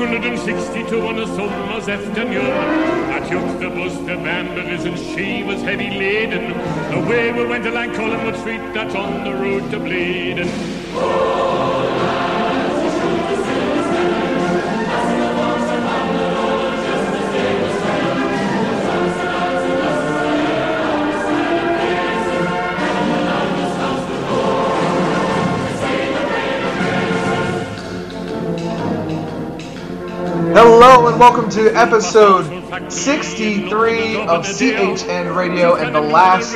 1862 on a summer's afternoon. I took the bus to Balmbra's and she was heavy laden. Away we went along Collingwood Street, that's on the road to Blaydon. Hello and welcome to episode 63 of CHN Radio and the last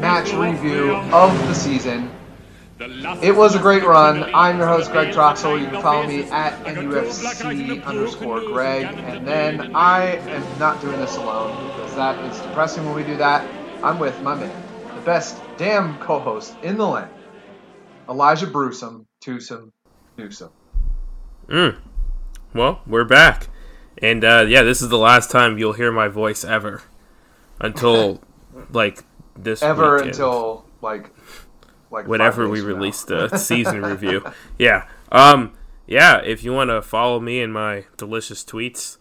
match review of the season. It was a great run. I'm your host, Greg Troxel. You can follow me at NUFC underscore Greg. And then I am not doing this alone because that is depressing when we do that. I'm with my man, the best damn co host in the land, Elijah Brewsome, Twosome, Newsome. Mm. Well, we're back. And uh, yeah, this is the last time you'll hear my voice ever. Until like this Ever weekend. until like like whenever we now. release the season review. Yeah. Um yeah, if you want to follow me in my delicious tweets,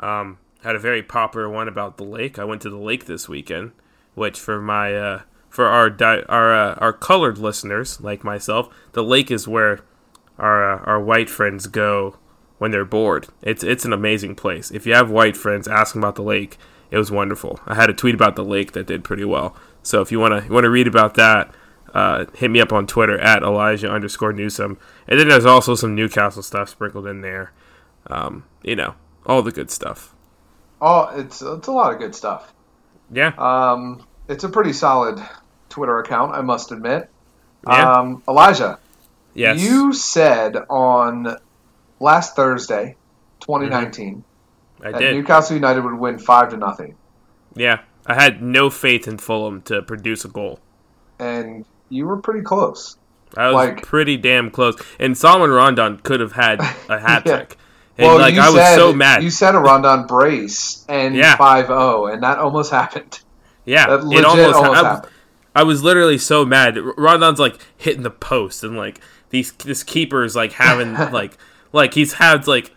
um had a very popular one about the lake. I went to the lake this weekend, which for my uh for our di- our uh, our colored listeners like myself, the lake is where our uh, our white friends go when they're bored. It's it's an amazing place. If you have white friends, ask them about the lake. It was wonderful. I had a tweet about the lake that did pretty well. So if you wanna you wanna read about that, uh, hit me up on Twitter at Elijah underscore Newsome. And then there's also some Newcastle stuff sprinkled in there. Um, you know, all the good stuff. Oh, it's it's a lot of good stuff. Yeah. Um, it's a pretty solid Twitter account, I must admit. Yeah. Um, Elijah, yes. you said on last Thursday, 2019, mm-hmm. I that did. Newcastle United would win five to nothing, yeah. I had no faith in Fulham to produce a goal. and you were pretty close. I was Like- pretty damn close. And Solomon Rondon could have had a hat Yeah. trick. And like you I was said, so mad. You said a Rondon brace and Yeah. 5-0, and that almost happened. yeah, it almost, almost I, happened. I was literally so mad. Rondon's like hitting the post and like these this keeper's like having like like he's had like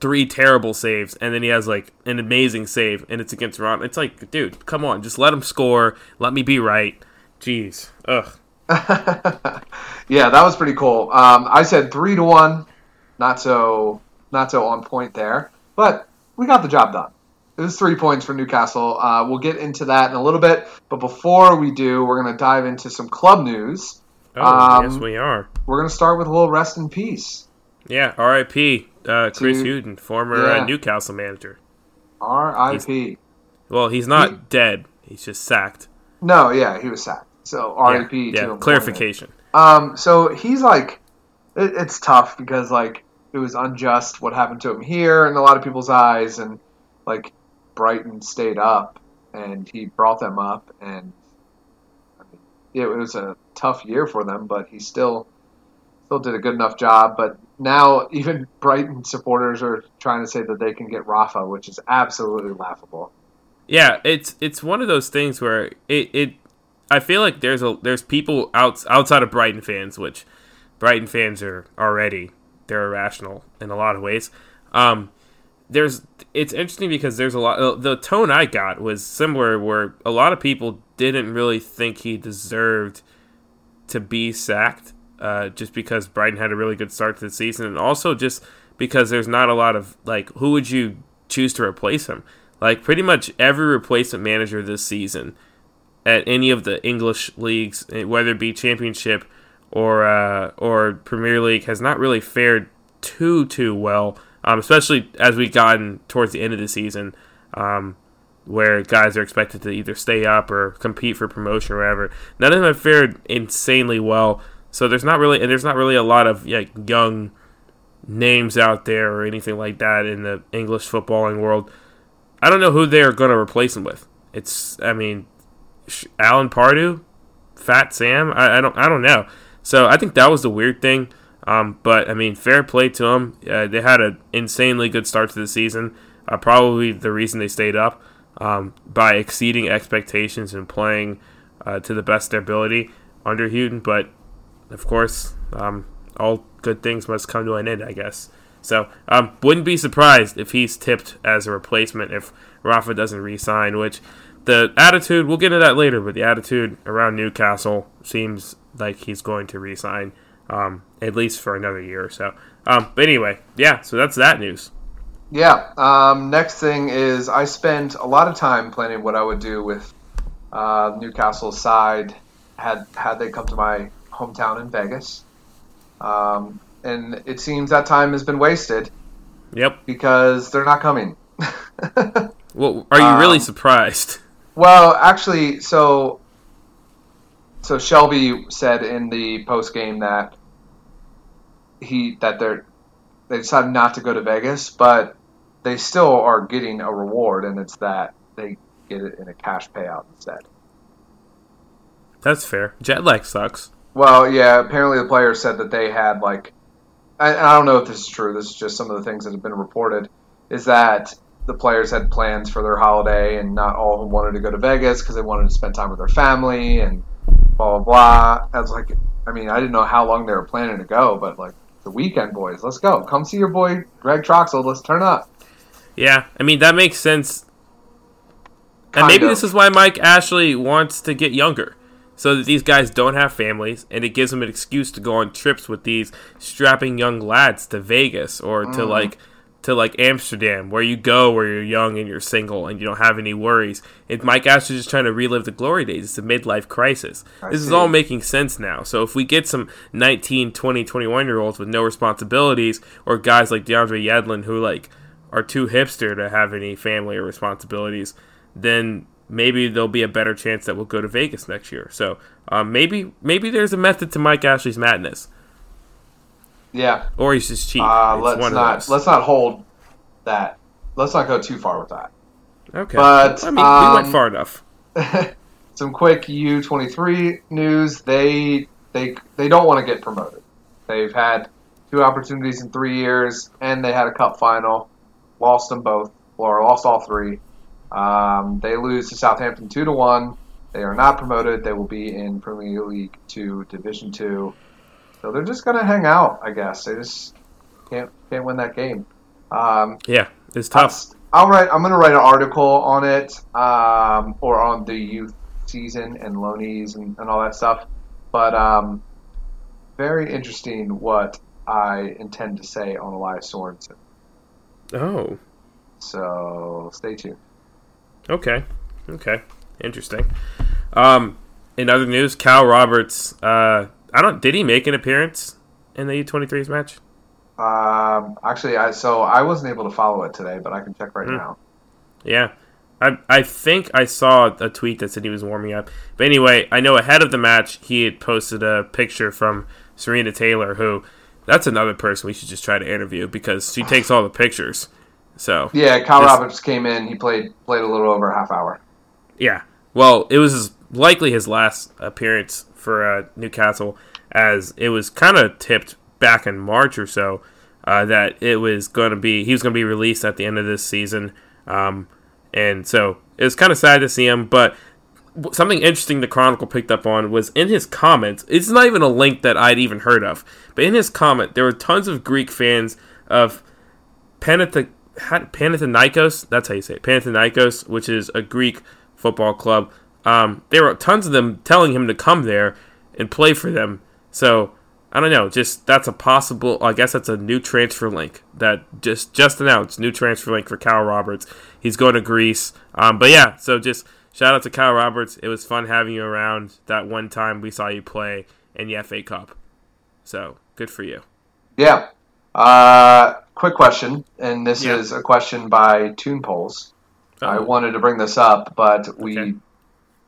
three terrible saves and then he has like an amazing save and it's against Ron. It's like, dude, come on, just let him score. Let me be right. Jeez. Ugh. yeah, that was pretty cool. Um, I said three to one, not so not so on point there, but we got the job done. It was three points for Newcastle. Uh, we'll get into that in a little bit, but before we do, we're going to dive into some club news. Oh, Um, yes, we are. We're going to start with a little rest in peace. Yeah, R.I.P. Uh, Chris To- Hughton, former uh. Newcastle manager. R.I.P. Well, he's not He- dead. He's just sacked. No, yeah, he was sacked. So R.I.P. Yeah, yeah, clarification. Um, so he's like, it, it's tough because like it was unjust what happened to him here in a lot of people's eyes, and like Brighton stayed up and he brought them up, and I mean, it was a tough year for them, but he still still did a good enough job. But now even Brighton supporters are trying to say that they can get Rafa, which is absolutely laughable. Yeah, it's it's one of those things where it, it I feel like there's a there's people out, outside of Brighton fans, which Brighton fans are already they're irrational in a lot of ways. Um, there's it's interesting because there's a lot the tone I got was similar where a lot of people didn't really think he deserved to be sacked uh, just because Brighton had a really good start to the season and also just because there's not a lot of like who would you choose to replace him like pretty much every replacement manager this season at any of the English leagues eh, whether it be championship or uh, or Premier League has not really fared too too well um, especially as we've gotten towards the end of the season um, where guys are expected to either stay up or compete for promotion or whatever. None of them have fared insanely well. So there's not really and there's not really a lot of like young names out there or anything like that in the English footballing world. I don't know who they're going to replace him with. It's I mean, Alan Pardew, Fat Sam. I, I don't I don't know. So I think that was the weird thing. Um, but I mean, fair play to them. Uh, they had an insanely good start to the season. Uh, probably the reason they stayed up um, by exceeding expectations and playing uh, to the best of their ability under Hughton. But of course, um, all good things must come to an end, I guess. So, um, wouldn't be surprised if he's tipped as a replacement if Rafa doesn't re-sign. Which the attitude, we'll get into that later, but the attitude around Newcastle seems like he's going to re-sign um, at least for another year or so. Um, but anyway, yeah. So that's that news. Yeah. Um, next thing is I spent a lot of time planning what I would do with uh, Newcastle's side had had they come to my hometown in Vegas. Um, and it seems that time has been wasted. Yep. Because they're not coming. well, are you really um, surprised? Well, actually, so so Shelvey said in the post game that he that they're they decided not to go to Vegas, but they still are getting a reward, and it's that they get it in a cash payout instead. That's fair. Jet lag sucks. Well, yeah. Apparently, the players said that they had like, I, I don't know if this is true. This is just some of the things that have been reported. Is that the players had plans for their holiday, and not all of them wanted to go to Vegas because they wanted to spend time with their family and blah blah blah. I was like, I mean, I didn't know how long they were planning to go, but like the weekend boys, let's go. Come see your boy Greg Troxel. Let's turn up. Yeah, I mean that makes sense. Kind and maybe of. this is why Mike Ashley wants to get younger so that these guys don't have families and it gives them an excuse to go on trips with these strapping young lads to Vegas or to mm. like to like Amsterdam where you go where you're young and you're single and you don't have any worries. And Mike Ashley's just trying to relive the glory days. It's a midlife crisis. I this see. is all making sense now. So if we get some 19, 20, 21 year olds with no responsibilities or guys like DeAndre Yedlin who like are too hipster to have any family or responsibilities, then maybe there'll be a better chance that we'll go to Vegas next year. So um, maybe maybe there's a method to Mike Ashley's madness. Yeah. Or he's just cheap. Uh, let's not let's not hold that. Let's not go too far with that. Okay. But I mean, um, we went um, far enough. some quick U twenty three news. They they they don't want to get promoted. They've had two opportunities in three years, and they had a cup final, lost them both, or lost all three. Um, they lose to Southampton two to one. They are not promoted. They will be in Premier League Two, Division Two. So they're just gonna hang out, I guess. They just can't can't win that game. Um, yeah, it's tough. I'll write. I'm gonna write an article on it, um, or on the youth season and loanies and, and all that stuff. But um, very interesting what I intend to say on Elias Sorensen. Oh. So stay tuned. Okay. Okay. Interesting. Um, in other news, Cal Roberts. Uh, I don't. Did he make an appearance in the U23s match? Um, actually, I so I wasn't able to follow it today, but I can check right mm. now. Yeah, I I think I saw a tweet that said he was warming up. But anyway, I know ahead of the match he had posted a picture from Serena Taylor, who that's another person we should just try to interview because she takes all the pictures. So yeah, Kyle just, Roberts came in. He played played a little over a half hour. Yeah, well, it was his, likely his last appearance for uh, Newcastle, as it was kind of tipped back in March or so uh, that it was going to be he was going to be released at the end of this season, um, and so it was kind of sad to see him. But something interesting the Chronicle picked up on was in his comments. It's not even a link that I'd even heard of, but in his comment there were tons of Greek fans of Panath- Panathinaikos, that's how you say it, Panathinaikos, which is a Greek football club. Um, there were tons of them telling him to come there and play for them. So I don't know, just that's a possible. I guess that's a new transfer link that just just announced. New transfer link for Kyle Roberts. He's going to Greece. Um, but yeah, so just shout out to Kyle Roberts. It was fun having you around. That one time we saw you play in the FA Cup. So good for you. Yeah. Uh, quick question, and this yeah. is a question by Toon Polls. Oh. I wanted to bring this up, but we okay.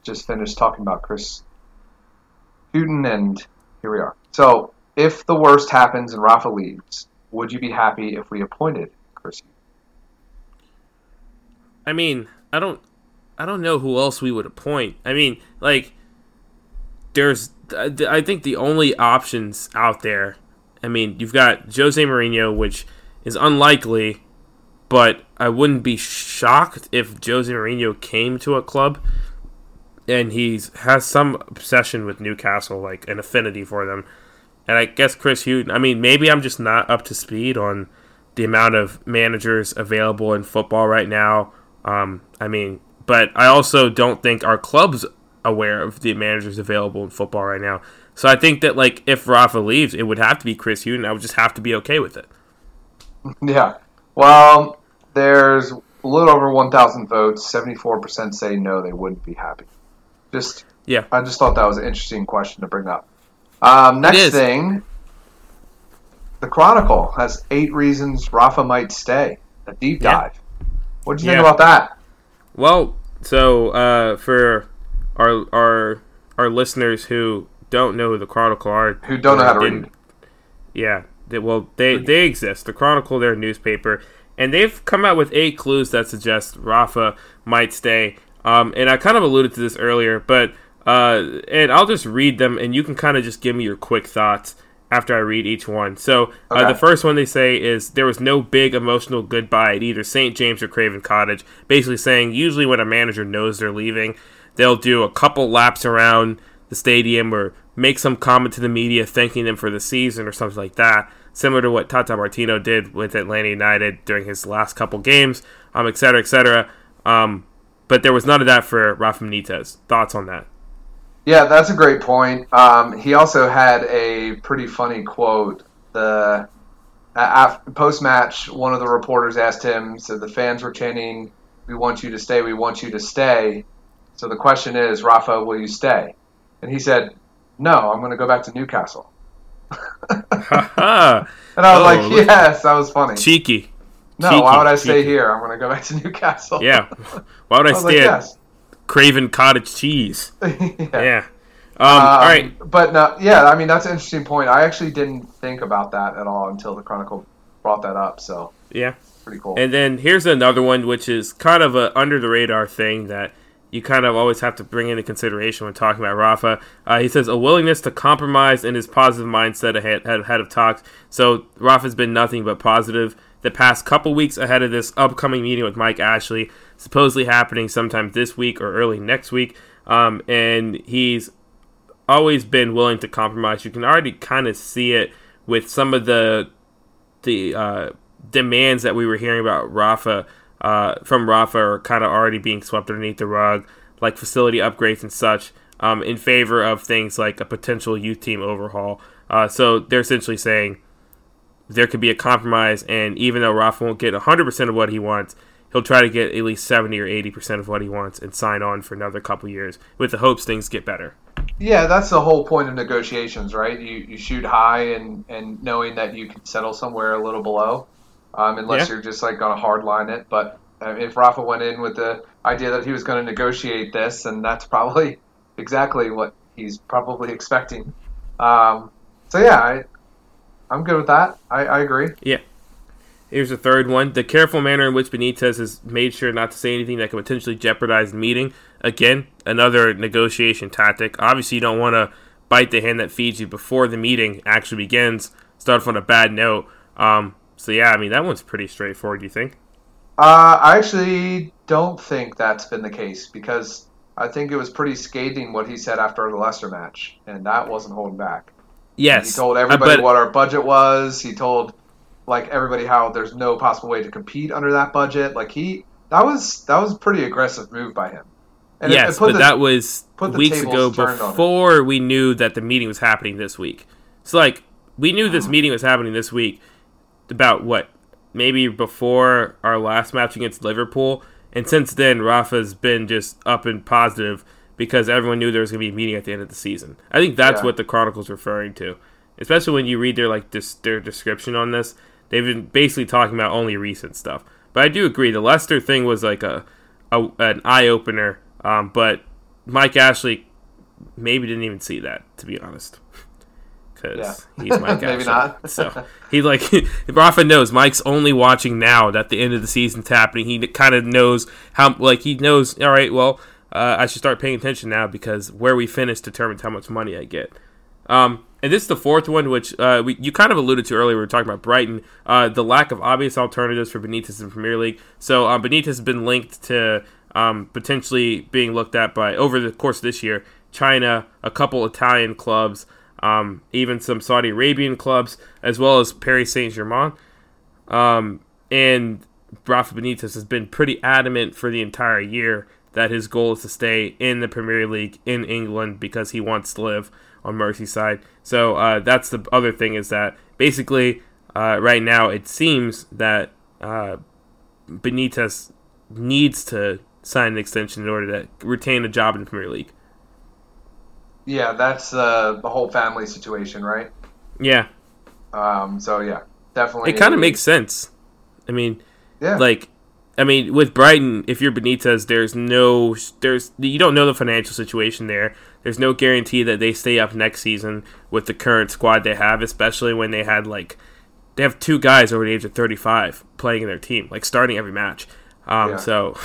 just finished talking about Chris Hughton, and here we are. So, if the worst happens and Rafa leaves, would you be happy if we appointed Chris? I mean, I don't, I don't know who else we would appoint. I mean, like, there's, I think the only options out there. I mean, you've got Jose Mourinho, which is unlikely, but I wouldn't be shocked if Jose Mourinho came to a club and he has some obsession with Newcastle, like an affinity for them, and I guess Chris Hughton. I mean, maybe I'm just not up to speed on the amount of managers available in football right now. Um, I mean, but I also don't think our club's aware of the managers available in football right now. So I think that like if Rafa leaves, it would have to be Chris Hughton. I would just have to be okay with it. Yeah. Well, there's a little over 1,000 votes. 74% say no, they wouldn't be happy. Just yeah. I just thought that was an interesting question to bring up. Um, next thing, the Chronicle has eight reasons Rafa might stay. A deep dive. Yeah. What do you yeah. think about that? Well, so uh, for our our our listeners who don't know who the Chronicle are, who don't know how to read, yeah, they, well they they exist. The Chronicle, their newspaper, and they've come out with eight clues that suggest Rafa might stay. Um, and I kind of alluded to this earlier, but uh, and I'll just read them, and you can kind of just give me your quick thoughts after I read each one. So uh, the first one they say is there was no big emotional goodbye at either St. James or Craven Cottage. Basically saying usually when a manager knows they're leaving, they'll do a couple laps around the stadium or make some comment to the media thanking them for the season or something like that. Similar to what Tata Martino did with Atlanta United during his last couple games, um, et cetera, et cetera. Um, but there was none of that for Rafa Benitez. Thoughts on that? Yeah, that's a great point. Um, he also had a pretty funny quote. The post match, one of the reporters asked him, "So the fans were chanting, "We want you to stay, we want you to stay." So the question is, Rafa, will you stay? And he said, "No, I'm going to go back to Newcastle." and I was oh, like, "Yes, that was funny." Cheeky. No, cheeky, why would I stay here? I'm going to go back to Newcastle. Yeah. Why would I, I stay like, at yes. Craven cottage cheese. yeah. yeah. Um, um, all right. But no, yeah, I mean that's an interesting point. I actually didn't think about that at all until the Chronicle brought that up. So yeah, pretty cool. And then here's another one, which is kind of a under the radar thing that you kind of always have to bring into consideration when talking about Rafa. Uh, he says a willingness to compromise and his positive mindset ahead, ahead of talks. So Rafa's been nothing but positive the past couple weeks ahead of this upcoming meeting with Mike Ashley, supposedly happening sometime this week or early next week. Um, and he's always been willing to compromise. You can already kind of see it with some of the the uh, demands that we were hearing about Rafa uh, from Rafa are kind of already being swept underneath the rug, like facility upgrades and such, um, in favor of things like a potential youth team overhaul. Uh, so they're essentially saying there could be a compromise, and even though Rafa won't get 100% of what he wants, he'll try to get at least 70 or 80% of what he wants and sign on for another couple years with the hopes things get better. Yeah, that's the whole point of negotiations, right? You, you shoot high and, and knowing that you can settle somewhere a little below, um, unless yeah. you're just like going to hardline it. But uh, if Rafa went in with the idea that he was going to negotiate this, and that's probably exactly what he's probably expecting. Um, so yeah, I, I'm good with that. I, I agree. Yeah. Here's the third one. The careful manner in which Benitez has made sure not to say anything that could potentially jeopardize the meeting. Again, another negotiation tactic. Obviously, you don't want to bite the hand that feeds you before the meeting actually begins. Start off on a bad note. Um, so, yeah, I mean, that one's pretty straightforward, do you think? Uh, I actually don't think that's been the case because I think it was pretty scathing what he said after the Leicester match, and that wasn't holding back. Yes. He told everybody but, what our budget was. He told like everybody how there's no possible way to compete under that budget. Like he that was that was pretty aggressive move by him. And yes, it, it but the, that was weeks ago before we knew that the meeting was happening this week. So like we knew this meeting was happening this week about what maybe before our last match against Liverpool, and since then Rafa's been just up and positive because everyone knew there was going to be a meeting at the end of the season. I think that's yeah. what the Chronicle's referring to, especially when you read their like this, their description on this. They've been basically talking about only recent stuff. But I do agree the Leicester thing was like a, a an eye opener. Um, but Mike Ashley maybe didn't even see that to be honest. Because yeah. he's Mike Maybe not. so he like Rafa knows Mike's only watching now that the end of the season's happening. He kind of knows how like he knows. All right, well, uh, I should start paying attention now because where we finish determines how much money I get. Um, and this is the fourth one, which uh, we, you kind of alluded to earlier. We were talking about Brighton, uh, the lack of obvious alternatives for Benitez in the Premier League. So uh, Benitez has been linked to um, potentially being looked at by over the course of this year, China, a couple Italian clubs, um, even some Saudi Arabian clubs, as well as Paris Saint Germain. Um, and Rafa Benitez has been pretty adamant for the entire year that his goal is to stay in the Premier League in England because he wants to live on Merseyside. So uh, that's the other thing is that basically uh, right now it seems that uh, Benitez needs to sign an extension in order to retain a job in the Premier League. Yeah, that's uh, the whole family situation, right? Yeah. Um, so yeah, definitely. It kind of makes sense. I mean, yeah. like, I mean, with Brighton, if you're Benitez, there's no, there's you don't know the financial situation there. There's no guarantee that they stay up next season with the current squad they have, especially when they had like they have two guys over the age of 35 playing in their team, like starting every match. Um, Yeah. So,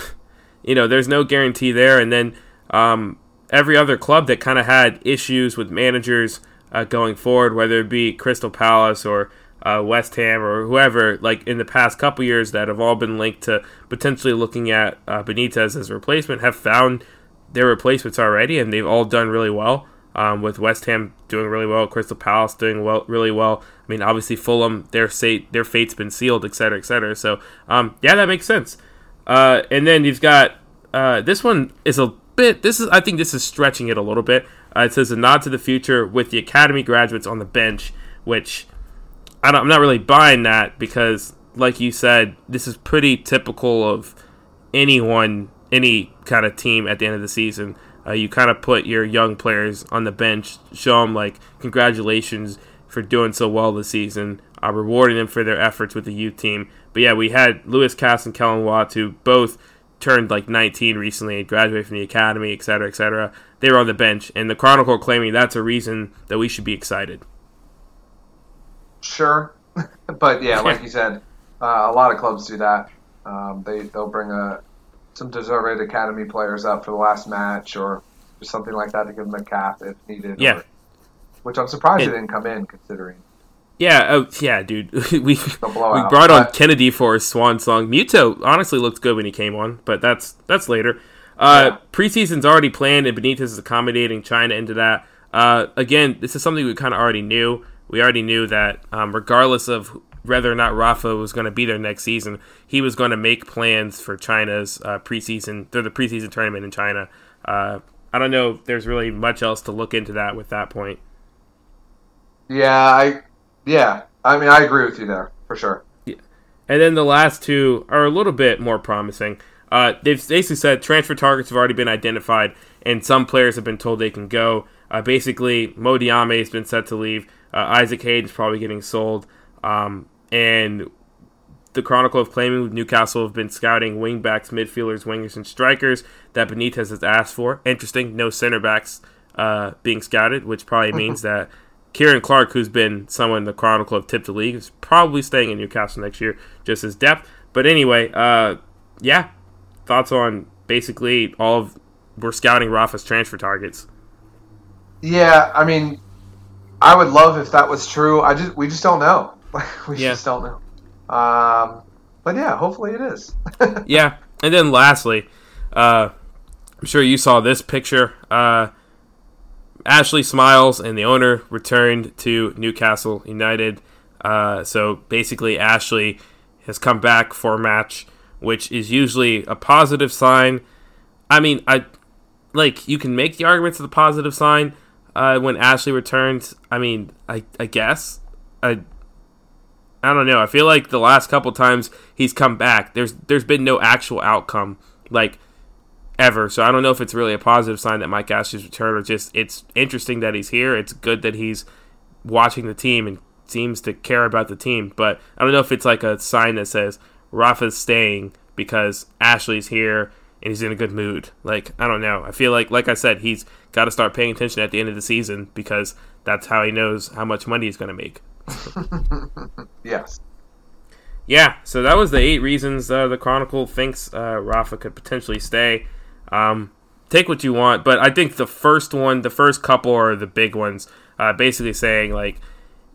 you know, there's no guarantee there. And then um, every other club that kind of had issues with managers uh, going forward, whether it be Crystal Palace or uh, West Ham or whoever, like in the past couple years that have all been linked to potentially looking at uh, Benitez as a replacement, have found their replacements already, and they've all done really well. Um, with West Ham doing really well, Crystal Palace doing well, really well. I mean, obviously Fulham, their fate, their fate's been sealed, et cetera, et cetera. So, um, yeah, that makes sense. Uh, and then you've got uh, this one is a bit. This is, I think, this is stretching it a little bit. Uh, it says a nod to the future with the academy graduates on the bench, which I I'm not really buying that because, like you said, this is pretty typical of anyone, any kind of team at the end of the season. Uh, you kind of put your young players on the bench, show them like congratulations for doing so well this season, uh, rewarding them for their efforts with the youth team. But yeah, we had Lewis Cass and Kelland Watts who both turned like 19 recently and graduated from the academy, et cetera, et cetera. They were on the bench, and the Chronicle claiming that's a reason that we should be excited. Sure, but yeah, like you said, uh, a lot of clubs do that. Um, they they'll bring a some deserved academy players up for the last match or just something like that to give them a cap if needed. Yeah. or- which I'm surprised It- they didn't come in considering Yeah, oh yeah, dude. we we brought on but- Kennedy for his swan song. Muto honestly looked good when he came on, but that's that's later. Uh, Yeah. Preseason's already planned, and Benitez is accommodating China into that. Uh, again, this is something we kind of already knew. We already knew that um, regardless of whether or not Rafa was going to be there next season, he was going to make plans for China's uh, preseason, through the preseason tournament in China. Uh, I don't know if there's really much else to look into that with that point. Yeah, I yeah. I mean, I agree with you there for sure. Yeah. And then the last two are a little bit more promising. Uh, they've basically said transfer targets have already been identified, and some players have been told they can go. Uh, basically, Mo Diame has been set to leave. Uh, Isaac Hayden's probably getting sold. Um, and the Chronicle of claiming Newcastle have been scouting wingbacks, midfielders, wingers, and strikers that Benitez has asked for. Interesting, no center backs uh, being scouted, which probably means that Ciaran Clark, who's been someone the Chronicle have tipped the league, is probably staying in Newcastle next year, just as depth. But anyway, uh, yeah, thoughts on basically all of we're scouting Rafa's transfer targets. Yeah, I mean, I would love if that was true. I just we just don't know. we Yeah. just don't know. Um, but yeah, hopefully it is. yeah, and then lastly, uh, I'm sure you saw this picture. Uh, Ashley Smiles and the owner returned to Newcastle United. Uh, so basically, Ashley has come back for a match, which is usually a positive sign. I mean, I like you can make the arguments of the positive sign uh, when Ashley returns. I mean, I I guess I I don't know. I feel like the last couple times he's come back, there's there's been no actual outcome like ever. So I don't know if it's really a positive sign that Mike Ashley's return or just it's interesting that he's here. It's good that he's watching the team and seems to care about the team. But I don't know if it's like a sign that says Rafa's staying because Ashley's here and he's in a good mood. Like I don't know. I feel like like I said, he's got to start paying attention at the end of the season because that's how he knows how much money he's going to make. yes. Yeah, so that was the eight reasons uh, the Chronicle thinks uh, Rafa could potentially stay. Um, take what you want, but I think the first one, the first couple are the big ones. Uh, basically saying like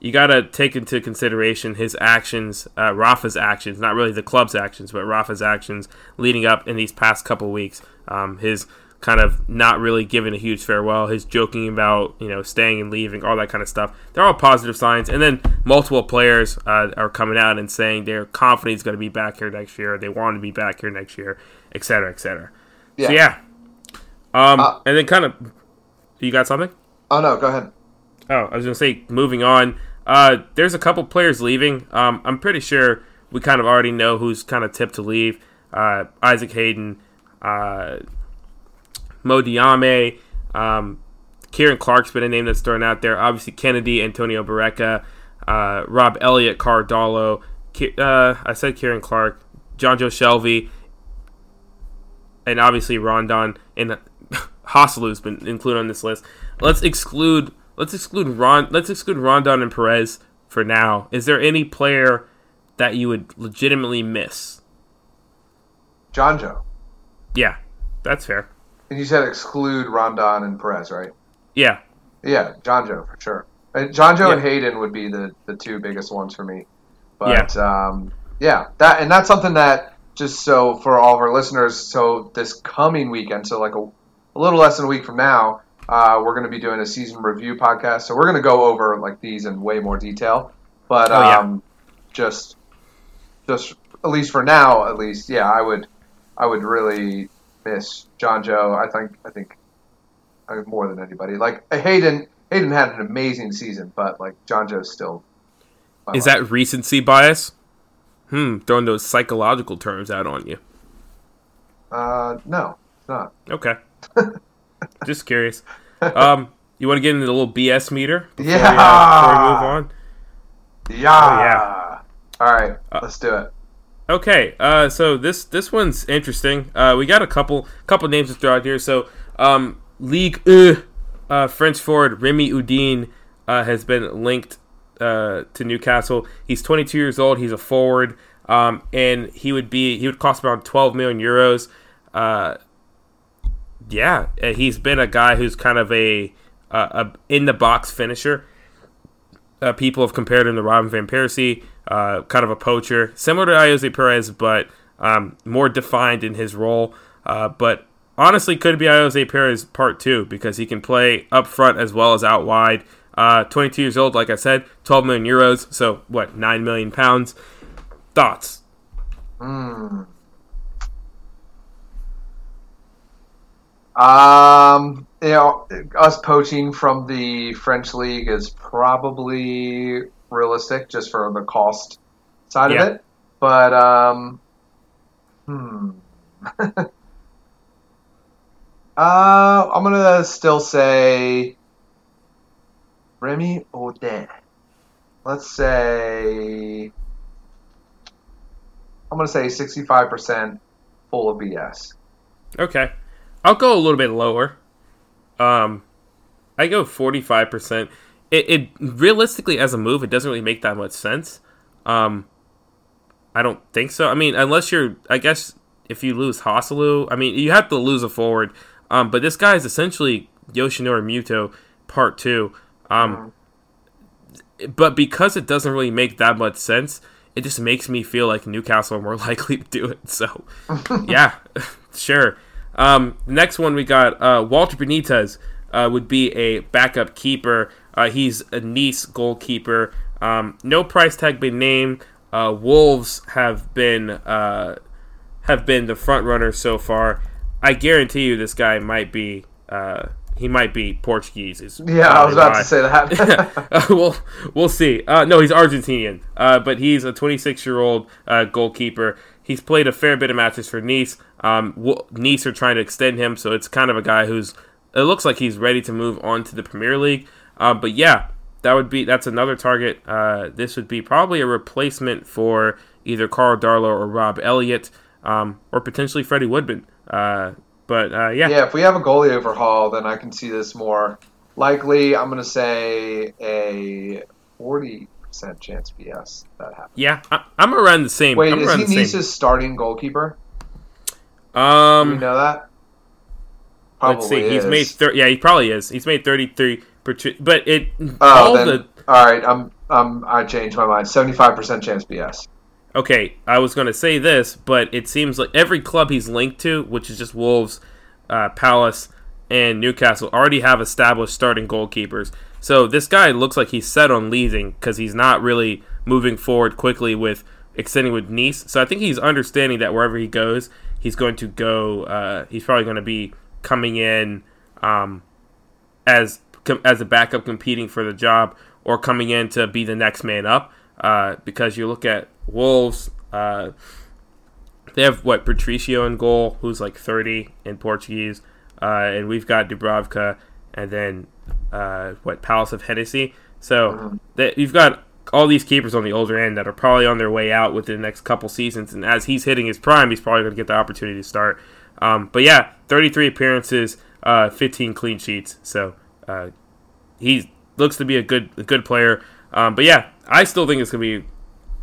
you got to take into consideration his actions, uh, Rafa's actions, not really the club's actions, but Rafa's actions leading up in these past couple weeks. Um, his kind of not really giving a huge farewell, his joking about you know staying and leaving, all that kind of stuff. They're all positive signs. And then multiple players uh, are coming out and saying they're confident he's going to be back here next year, they want to be back here next year, et cetera, et cetera. Yeah. So yeah. Um, uh, and then kind of, you got something? Oh no, go ahead. Oh, I was gonna say, moving on. Uh, there's a couple players leaving. Um, I'm pretty sure we kind of already know who's kind of tipped to leave. Uh, Isaac Hayden, uh, Mo Diame, um, Ciaran Clark's been a name that's thrown out there. Obviously, Kennedy, Antonio Barreca, uh, Rob Elliott, Cardallo. Uh, I said Ciaran Clark, Jonjo Shelvey, and obviously Rondon and Joselu's been included on this list. Let's exclude let's exclude Ron let's exclude Rondon and Perez for now. Is there any player that you would legitimately miss? Jonjo. Yeah, that's fair. And you said exclude Rondon and Perez, right? Yeah. Yeah, Jonjo for sure. Jonjo yeah. and Hayden would be the, the two biggest ones for me. But yeah. Um, yeah, that and that's something that just so for all of our listeners, so this coming weekend, so like a, a little less than a week from now, uh, we're going to be doing a season review podcast. So we're going to go over like these in way more detail. But oh, yeah. um, just just at least for now, at least, yeah, I would I would really miss Jonjo. I think I think more than anybody. Like Hayden Hayden had an amazing season, but like John Jonjo's still. Is life. that recency bias? Hmm, throwing those psychological terms out on you. Uh, no, it's not. Okay. Just curious. Um, you want to get into the little BS meter? Before yeah. We, uh, before we move on. Yeah. Oh, yeah. All right, uh, let's do it. Okay, uh, so this this one's interesting. Uh, we got a couple couple names to throw out here. So, um, League uh, French forward Remy Oudin uh, has been linked uh, to Newcastle. He's 22 years old. He's a forward, um, and he would be he would cost around 12 million euros. Uh, yeah, he's been a guy who's kind of a, a, a in the box finisher. Uh, people have compared him to Robin van Persie, uh, kind of a poacher, similar to Ayoze Perez, but um, more defined in his role. Uh, but honestly, could be Ayoze Perez part two because he can play up front as well as out wide. Uh, 22 years old, like I said, 12 million euros, so what, 9 million pounds? Thoughts? Hmm. Um, you know, us poaching from the French league is probably realistic just for the cost side yeah. of it. But um, hmm. uh, I'm gonna still say Remy Oudin. Let's say I'm gonna say 65% full of BS. Okay. I'll go a little bit lower. Um, I go forty five percent. It realistically as a move, it doesn't really make that much sense. Um, I don't think so. I mean, unless you're, I guess if you lose Joselu, I mean, you have to lose a forward. Um, but this guy is essentially Yoshinori Muto Part Two. Um, but because it doesn't really make that much sense, it just makes me feel like Newcastle are more likely to do it. So, yeah, sure. Um, next one we got uh, Walter Benitez uh, would be a backup keeper. Uh, he's a Nice goalkeeper. Um, no price tag been named. Uh, Wolves have been uh, have been the front runner so far. I guarantee you, this guy might be uh, he might be Portuguese. Is yeah, I was about why. to say that. uh, we'll we'll see. Uh, no, he's Argentinian, uh, but he's a 26 year old uh, goalkeeper. He's played a fair bit of matches for Nice. Um, nice are trying to extend him, so it's kind of a guy who's. It looks like he's ready to move on to the Premier League. Uh, but yeah, that would be that's another target. Uh, this would be probably a replacement for either Karl Darlow or Rob Elliott, um, or potentially Freddie Woodman. But uh, yeah, yeah. If we have a goalie overhaul, then I can see this more likely. I'm going to say a forty percent chance BS that happens. Yeah, I, am around the same. Wait, I'm is he Nice's starting goalkeeper? Um, Do we know that. Probably let's see. Is. He's made thir- yeah, he probably is. He's made 33 per but it oh, all then, the all right. I'm um I changed my mind. 75 percent chance BS. Okay, I was going to say this, but it seems like every club he's linked to, which is just Wolves, uh, Palace, and Newcastle already have established starting goalkeepers. So this guy looks like he's set on leaving because he's not really moving forward quickly with extending with Nice. So I think he's understanding that wherever he goes, he's going to go. Uh, he's probably going to be coming in um, as as a backup competing for the job or coming in to be the next man up. Uh, because you look at Wolves, uh, they have what Patricio in goal, who's like 30 in Portuguese, uh, and we've got Dubravka, and then uh, what Palace of Hennessy. So that you've got all these keepers on the older end that are probably on their way out within the next couple seasons, and as he's hitting his prime, he's probably going to get the opportunity to start. Um, but yeah, 33 appearances, uh, 15 clean sheets. So uh, he looks to be a good a good player. Um, but yeah, I still think it's going to be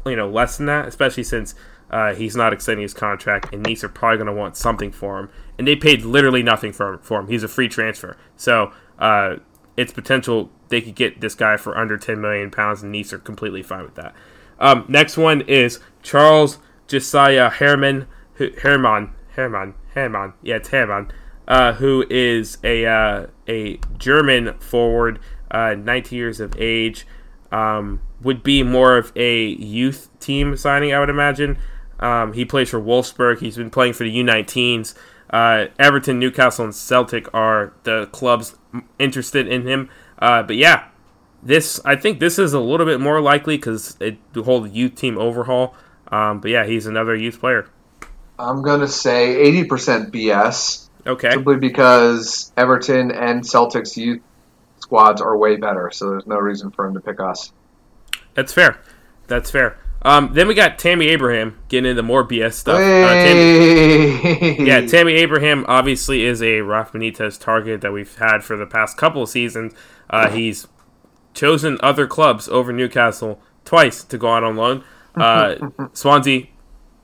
you know less than that, especially since uh, he's not extending his contract, and Nice are probably going to want something for him. And they paid literally nothing for, for him. He's a free transfer. So uh, it's potential they could get this guy for under 10 million pounds, and Nice are completely fine with that. Um, next one is Charles Josiah Herman, Herman, Herman, Herman, yeah, it's Herman, uh, who is a uh, a German forward, uh, 19 years of age. Um, would be more of a youth team signing, I would imagine. Um, he plays for Wolfsburg. He's been playing for the U19s. Uh, Everton, Newcastle, and Celtic are the clubs interested in him. Uh, but yeah, this I think this is a little bit more likely because it the whole youth team overhaul. Um, but yeah, he's another youth player. I'm gonna say 80% BS. Okay. Simply because Everton and Celtics youth squads are way better, so there's no reason for him to pick us. That's fair. That's fair. Um, then we got Tammy Abraham getting into more BS stuff. Uh, Tammy, yeah, Tammy Abraham obviously is a Rafa Benitez target that we've had for the past couple of seasons. Uh, he's chosen other clubs over Newcastle twice to go out on loan. Uh, Swansea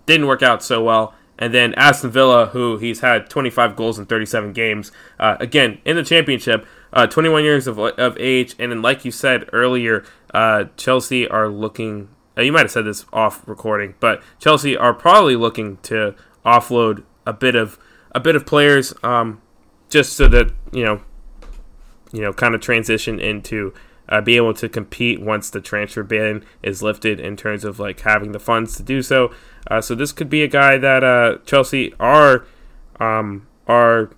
didn't work out so well. And then Aston Villa, who he's had 25 goals in 37 games, uh, again in the championship, uh, 21 years of, of age, and then like you said earlier, uh, Chelsea are looking uh, you might have said this off recording, but Chelsea are probably looking to offload a bit of a bit of players, um, just so that you know, you know, kind of transition into uh, be able to compete once the transfer ban is lifted in terms of like having the funds to do so. Uh, so this could be a guy that uh, Chelsea are um, are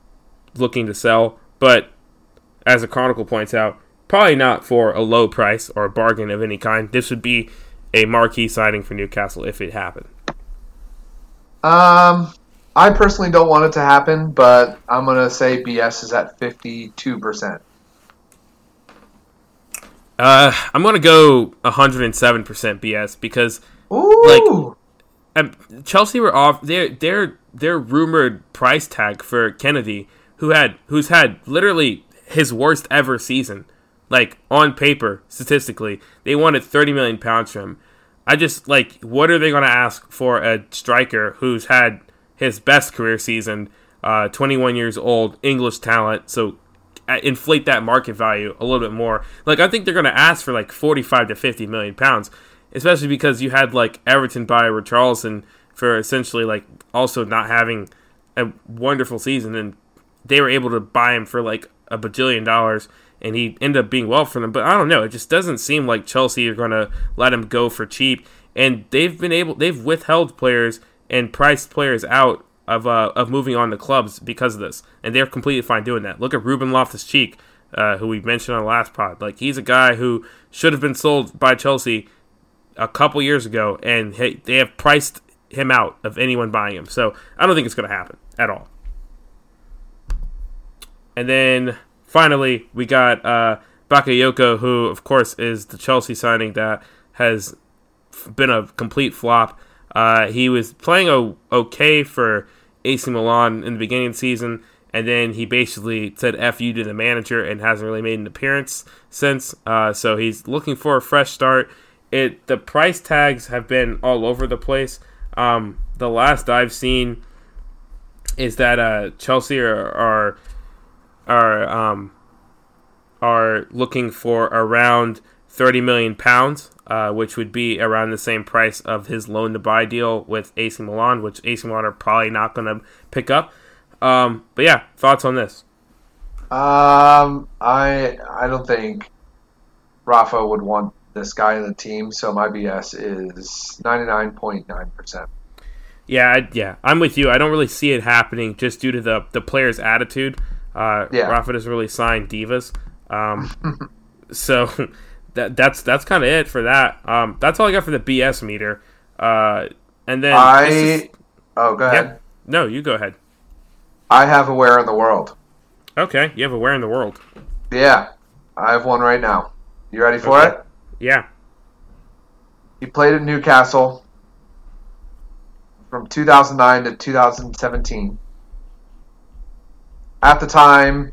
looking to sell, but as the Chronicle points out, probably not for a low price or a bargain of any kind. This would be a marquee signing for Newcastle if it happened? Um, I personally don't want it to happen, but I'm gonna say BS is at 52 percent. Uh, I'm gonna go 107 percent BS because Ooh. like um, Chelsea were off their their their rumored price tag for Kennedy, who had who's had literally his worst ever season like on paper, statistically, they wanted 30 million pounds from him. I just like, what are they going to ask for a striker who's had his best career season, uh, 21 years old, English talent? So uh, inflate that market value a little bit more. Like, I think they're going to ask for like 45 to 50 million pounds, especially because you had like Everton buy Richarlison for essentially like also not having a wonderful season, and they were able to buy him for like a bajillion dollars and he ended up being well for them. But I don't know. It just doesn't seem like Chelsea are going to let him go for cheap. And they've been able, they've withheld players and priced players out of uh, of moving on to clubs because of this, and they're completely fine doing that. Look at Ruben Loftus Cheek, uh, who we mentioned on the last pod. Like he's a guy who should have been sold by Chelsea a couple years ago, and hey, they have priced him out of anyone buying him. So I don't think it's going to happen at all. And then finally, we got uh, Bakayoko, who, of course, is the Chelsea signing that has been a complete flop. Uh, he was playing o- okay for AC Milan in the beginning of the season, and then he basically said "f you" to the manager and hasn't really made an appearance since. Uh, so he's looking for a fresh start. It the price tags have been all over the place. Um, the last I've seen is that uh, Chelsea are, are are um, are looking for around 30 million pounds, uh, which would be around the same price of his loan to buy deal with AC Milan, which AC Milan are probably not going to pick up. Um, but yeah, thoughts on this? Um, I I don't think Rafa would want this guy in the team, so my BS is ninety nine point nine percent. Yeah, I, yeah, I'm with you. I don't really see it happening just due to the the player's attitude. Uh, Yeah. Rafa doesn't really sign divas. Um, so that that's that's kind of it for that. Um, that's all I got for the BS meter. Uh, and then I is- oh go ahead. yeah, no, you go ahead. I have a where in the world. Okay, you have a where in the world? Yeah, I have one right now. You ready for Okay. it? Yeah. He played at Newcastle from 2009 to 2017. At the time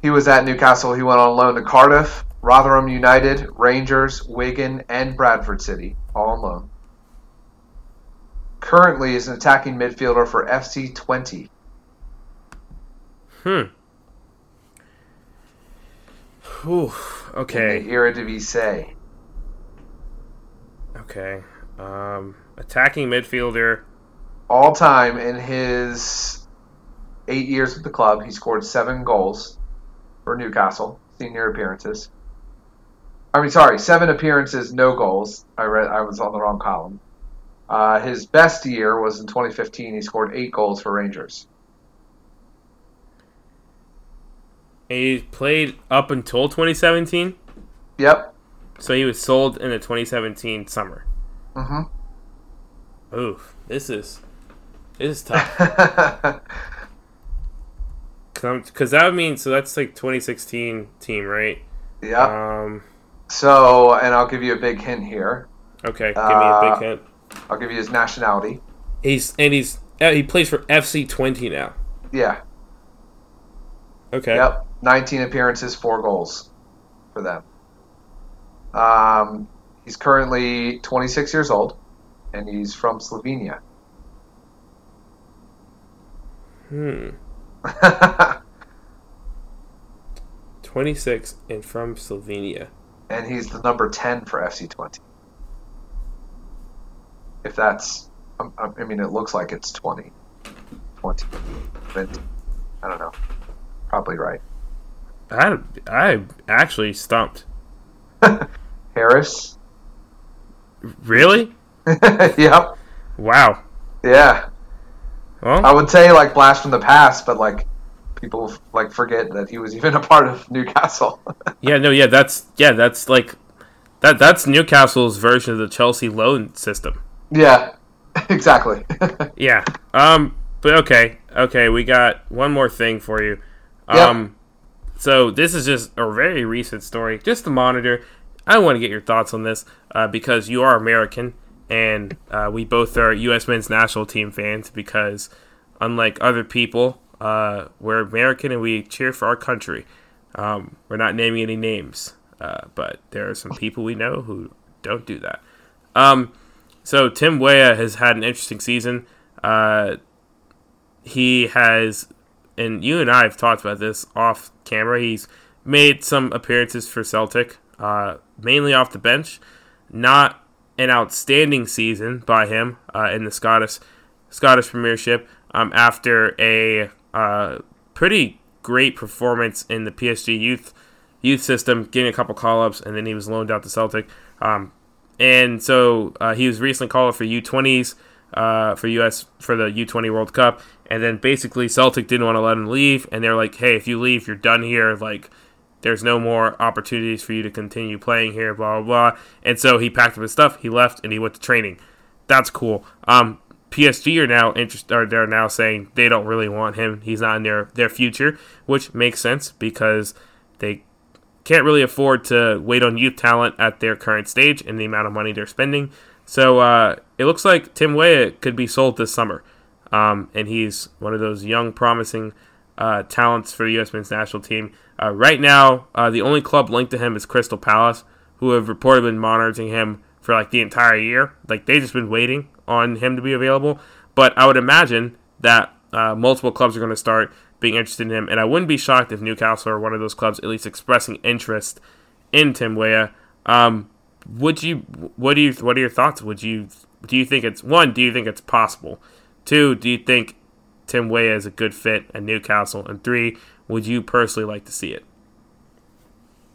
he was at Newcastle, he went on loan to Cardiff, Rotherham United, Rangers, Wigan, and Bradford City, all on loan. Currently is an attacking midfielder for FC Twente. Hmm. Whew. in Okay. the Eredivisie. Okay. Um, attacking midfielder. all time in his eight years with the club, he scored seven goals for Newcastle, senior appearances. I mean, sorry, seven appearances, no goals. I read, I was on the wrong column. Uh, his best year was in 2015. He scored eight goals for Rangers. He played up until 2017, Yep. so he was sold in the 2017 summer. Mm-hmm. Oof, this is this is tough. Because that would mean so that's like 2016 team, right? Yeah. Um. So, and I'll give you a big hint here. Okay, give me a Uh, big hint. I'll give you his nationality. He's and he's uh, he plays for FC Twente now. Yeah. Okay. Yep, 19 appearances, four goals for them. Um, he's currently 26 years old, and he's from Slovenia. Hmm. 26 and from Slovenia. and he's the number 10 for FC Twente. If that's, um, um, I mean, it looks like it's 20, 20, 20. I don't know. Probably right. I I actually stumped. Haris. Really? yep. Wow. Yeah. Well, I would say like blast from the past, but like people like forget that he was even a part of Newcastle. yeah, no, yeah, that's yeah, that's like that. That's Newcastle's version of the Chelsea loan system. yeah, exactly. Yeah. Um. But okay, okay, we got one more thing for you. Yep. Um. So this is just a very recent story, just to monitor. I want to get your thoughts on this uh, because you are American, and uh, we both are U.S. men's national team fans. Because unlike other people, uh, we're American and we cheer for our country. Um, we're not naming any names, uh, but there are some people we know who don't do that. Um, so Tim Weah has had an interesting season. Uh, he has, and you and I have talked about this off camera. He's made some appearances for Celtic, uh, mainly off the bench. Not an outstanding season by him uh, in the Scottish Scottish Premiership. Um, after a uh, pretty great performance in the PSG youth youth system, getting a couple call ups, and then he was loaned out to Celtic. Um, and so uh, he was recently called up for U20s uh, for US for the U20 World Cup, and then basically Celtic didn't want to let him leave, and they're like, "Hey, if you leave, you're done here. Like, there's no more opportunities for you to continue playing here." Blah blah blah. And so he packed up his stuff, he left, and he went to training. That's cool. Um, PSG are now interest, or they're now saying they don't really want him. He's not in their their future, which makes sense because they can't really afford to wait on youth talent at their current stage and the amount of money they're spending. So uh, it looks like Tim Weah could be sold this summer, um, and he's one of those young, promising uh, talents for the U.S. men's national team. Uh, right now, uh, the only club linked to him is Crystal Palace, who have reportedly been monitoring him for like the entire year. Like they've just been waiting on him to be available. But I would imagine that uh, multiple clubs are going to start being interested in him, and I wouldn't be shocked if Newcastle are one of those clubs at least expressing interest in Tim Weah. Um, would you? What do you? What are your thoughts? Would you? Do you think it's one? Do you think it's possible? Two? Do you think Tim Weah is a good fit at Newcastle? And three, would you personally like to see it?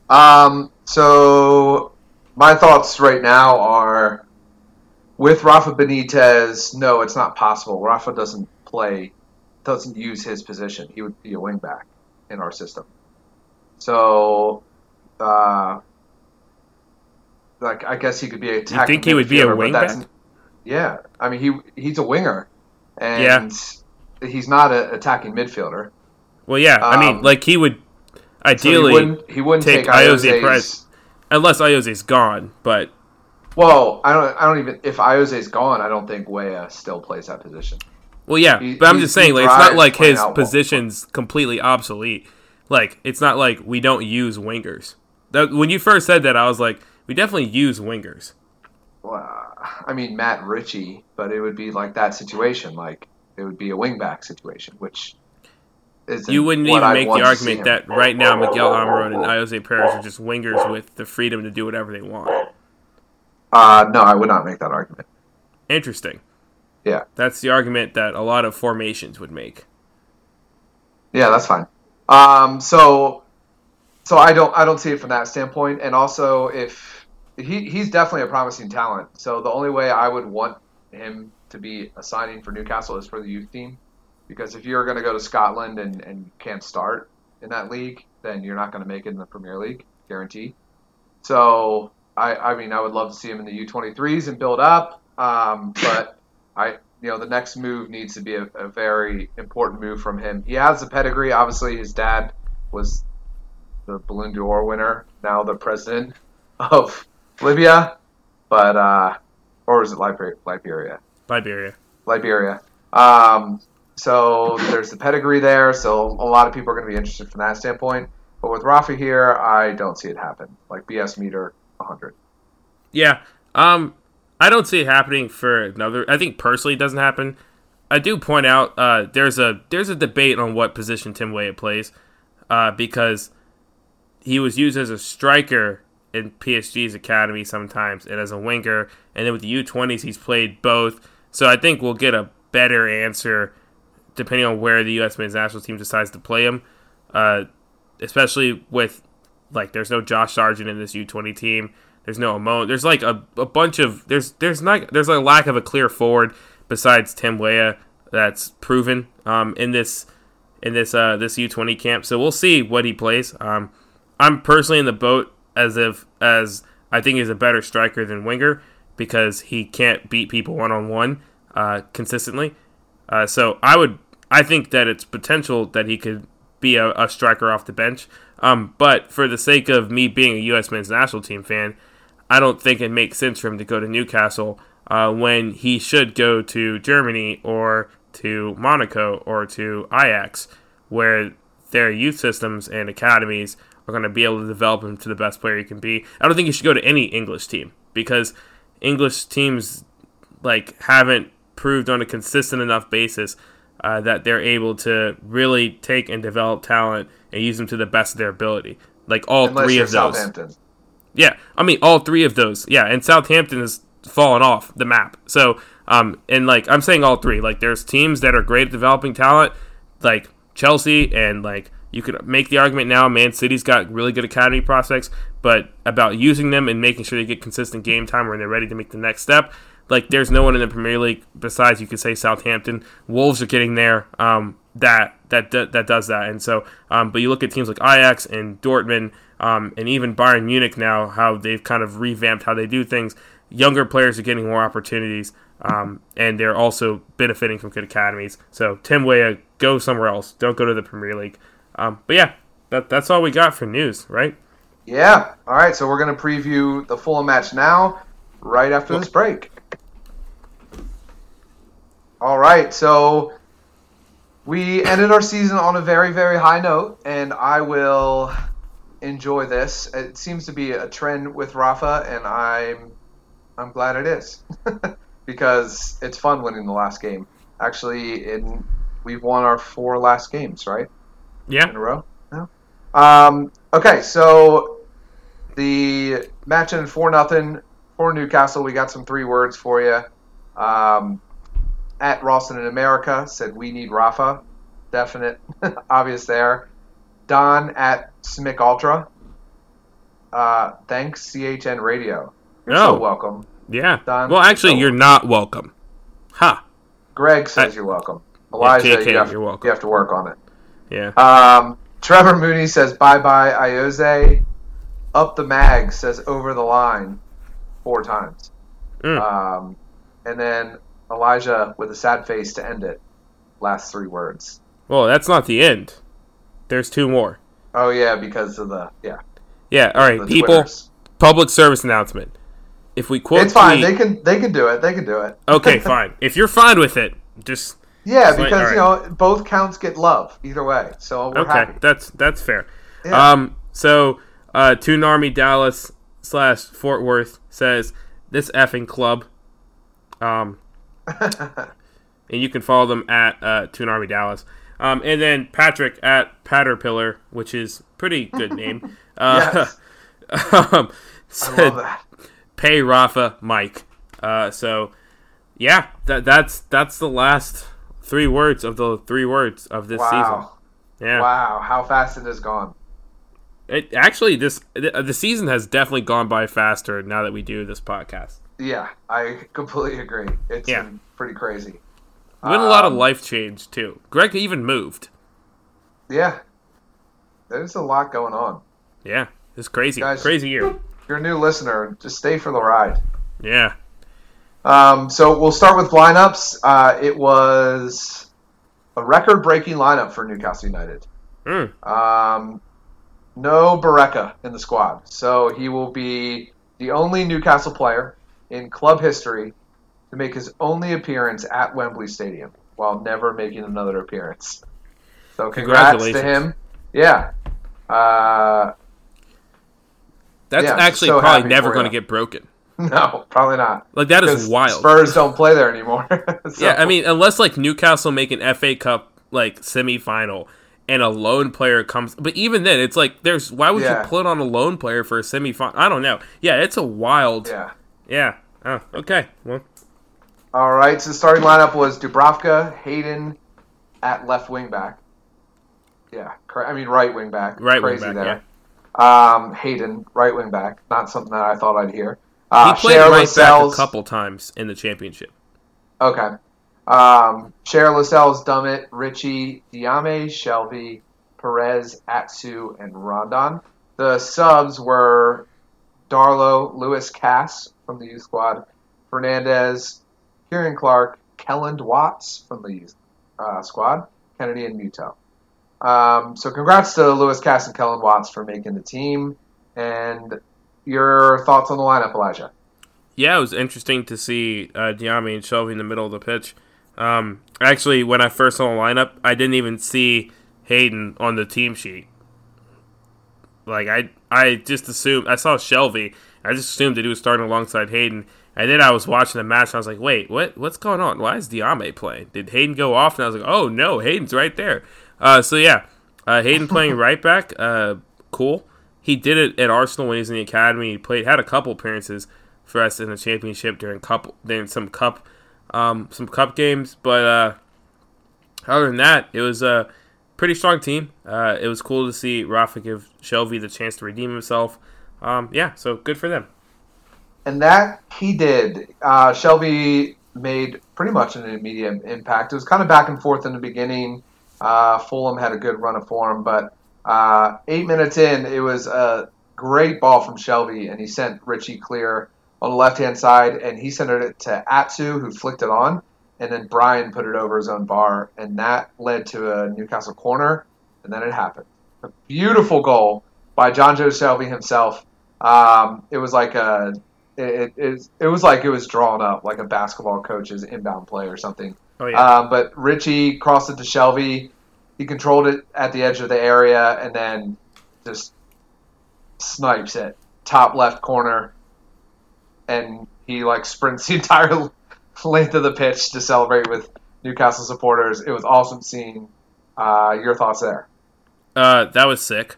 Um, so my thoughts right now are with Rafa Benitez, no, it's not possible. Rafa doesn't play, doesn't use his position. He would be a wingback in our system. So, uh, like I guess he could be a. You think he would be a wingback? Yeah, I mean he he's a winger, and yeah. he's not an attacking midfielder. Well, yeah, um, I mean, um, like he would ideally so he wouldn't, he wouldn't take, take Ayoze Perez unless Ayoze's gone. But well, I don't I don't even if Ayoze's gone, I don't think Weah still plays that position. Well, yeah, he, but I'm just saying, like, it's not like his position's completely obsolete. Like, it's not like we don't use wingers. That, when you first said that, I was like, we definitely use wingers. Well, I mean Matt Ritchie, but it would be like that situation. Like it would be a wingback situation, which you wouldn't even make the argument that right now Miguel Almiron and Ayoze Perez are just wingers with the freedom to do whatever they want. Uh, no, I would not make that argument. Interesting. Yeah, that's the argument that a lot of formations would make. Yeah, that's fine. Um, so, so I don't I don't see it from that standpoint, and also if he he's definitely a promising talent. So the only way I would want him to be a signing for Newcastle is for the youth team, because if you're going to go to Scotland and and can't start in that league, then you're not going to make it in the Premier League, guarantee. So I I mean I would love to see him in the U23s and build up, um, but I you know the next move needs to be a, a very important move from him. He has the pedigree. Obviously, his dad was the Ballon d'Or winner, now the president of Libya, but uh, or is it Liberia? Liberia. Liberia. Liberia. Um, so there's the pedigree there. So a lot of people are going to be interested from that standpoint. But with Rafa here, I don't see it happen. Like BS meter 100. Yeah. Um, I don't see it happening for another. I think personally it doesn't happen. I do point out uh, there's a there's a debate on what position Tim Weah plays uh, because he was used as a striker in PSG's academy sometimes and as a winger. And then with the U20s, he's played both. So I think we'll get a better answer depending on where the U.S. men's national team decides to play him. Uh, especially with, like, there's no Josh Sargent in this U20 team. There's no Amon. There's like a, a bunch of there's there's not there's a lack of a clear forward besides Tim Weah that's proven um, in this in this uh, this U20 camp. So we'll see what he plays. Um, I'm personally in the boat as if as I think he's a better striker than winger because he can't beat people one on one consistently. Uh, so I would I think that it's potential that he could be a, a striker off the bench. Um, but for the sake of me being a U.S. men's national team fan, I don't think it makes sense for him to go to Newcastle uh, when he should go to Germany or to Monaco or to Ajax, where their youth systems and academies are going to be able to develop him to the best player he can be. I don't think he should go to any English team because English teams like haven't proved on a consistent enough basis uh, that they're able to really take and develop talent and use them to the best of their ability. Like all Unless three of those. Yeah, I mean all three of those. Yeah, and Southampton has fallen off the map. So, um, and like I'm saying all three. Like there's teams that are great at developing talent, like Chelsea and like you could make the argument now Man City's got really good academy prospects, but about using them and making sure they get consistent game time when they're ready to make the next step. Like there's no one in the Premier League besides you could say Southampton. Wolves are getting there. Um, that that that does that, and so um, but you look at teams like Ajax and Dortmund, um, and even Bayern Munich now, how they've kind of revamped how they do things. Younger players are getting more opportunities, um, and they're also benefiting from good academies. So Tim Weah, go somewhere else. Don't go to the Premier League. Um, but yeah, that, that's all we got for news, right? Yeah. All right. So we're going to preview the full match now, right after this break. All right. So we ended our season on a very, very high note, and I will enjoy this. It seems to be a trend with Rafa, and I'm I'm glad it is because it's fun winning the last game. Actually, in we've won our four last games, right? Yeah. In a row. No. Um, okay, so the match in four nothing for Newcastle. We got some three words for you. Um, at Ralston in America said we need Rafa. Definite, obvious there. Don at Smick Ultra. Uh, thanks CHN Radio. You're Oh. so welcome. Yeah. Don. Well, actually, So- you're not welcome. Ha. Greg says I- you're welcome. Elijah, JK, you, have, you're welcome. you have to work on it. Yeah. Um, Trevor Mooney says bye bye Iose. Up the mag says over the line four times. Mm. Um, and then Elijah with a sad face to end it. Last three words. well, that's not the end. There's two more. Oh yeah, because of the yeah. Yeah. All right, people. Twitters. Public service announcement. If we quote It's fine. tweet- They can they can do it. They can do it. okay, fine. If you're fine with it, just Yeah, It's like, because you know both counts get love either way. So we're okay. happy. That's that's fair. Yeah. Um. So, uh, Toon Army Dallas slash Fort Worth says this effing club. Um. and you can follow them at uh, Toon Army Dallas. Um, and then Patrick at Patterpillar, which is pretty good name. Uh, Yes. um, I said, love that. pay Rafa Mike. Uh, so yeah, that that's that's the last three words of the three words of this Wow. season. Yeah, Wow, how fast it has gone. It actually this the, the season has definitely gone by faster now that we do this podcast. Yeah, I completely agree. It's Yeah. been pretty crazy. Been a lot of Um, life change too. Greg even moved. Yeah. There's a lot going on. Yeah, it's crazy, Guys- crazy year. You're a new listener, just stay for the ride. Yeah, Um, so we'll start with lineups. Uh, it was a record breaking lineup for Newcastle United. Mm. Um, no Barreca in the squad. So he will be the only Newcastle player in club history to make his only appearance at Wembley Stadium while never making another appearance. So congrats to him. Yeah. Uh, that's Yeah, actually so probably never going to get broken. no, probably not. Like that is wild. Spurs don't play there anymore. So- Yeah, I mean, unless like Newcastle make an FA Cup like semifinal and a lone player comes, but even then, it's like there's why would Yeah. you put on a lone player for a semifinal? I don't know. Yeah, it's a wild. yeah. Yeah. Oh, okay. Well, All right, so the starting lineup was Dubravka, Hayden at left wing back. Yeah, I mean right wing back. Right wing Crazy back, there. Um, Hayden, right wing back. Not something that I thought I'd hear. Uh, he played Cher right back a couple times in the championship. Okay. Um, Schär Lascelles, Dummett, Ritchie, Diame, Shelvey, Perez, Atsu, and Rondon. The subs were Darlow, Lewis Cass from the youth squad, Fernandez, Ciaran Clark, Kelland Watts from the youth uh, squad, Kennedy, and Muto. Um, so congrats to Lewis Cass and Kelland Watts for making the team. And your thoughts on the lineup, Elijah? Yeah, it was interesting to see uh, Diame and Shelvey in the middle of the pitch. Um, actually, when I first saw the lineup, I didn't even see Hayden on the team sheet. Like I, I just assumed I saw Shelvey. I just assumed that he was starting alongside Hayden, and then I was watching the match. and I was like, "Wait, what? What's going on? Why is Diame playing? Did Hayden go off?" And I was like, "Oh no, Hayden's right there." Uh, so yeah, uh, Hayden playing right back. Uh, cool. He did it at Arsenal when he was in the academy. He played had a couple appearances for us in the championship during couple during some cup um, some cup games. But uh, other than that, it was a pretty strong team. Uh, it was cool to see Rafa give Shelvey the chance to redeem himself. Um, yeah, so good for them. And that he did. Uh, Shelvey made pretty much an immediate impact. It was kind of back and forth in the beginning. Uh, Fulham had a good run of form, but uh, eight minutes in, it was a great ball from Shelvey, and he sent Ritchie clear on the left hand side, and he sent it to Atsu, who flicked it on, and then Bryan put it over his own bar, and that led to a Newcastle corner, and then it happened. A beautiful goal by Jonjo Shelvey himself. Um, it was like a it, it, it was like it was drawn up like a basketball coach's inbound play or something. Oh yeah, Um, but Ritchie crossed it to Shelvey. He controlled it at the edge of the area and then just snipes it top left corner. And he like sprints the entire length of the pitch to celebrate with Newcastle supporters. It was awesome seeing. Uh, your thoughts there? uh, that was sick.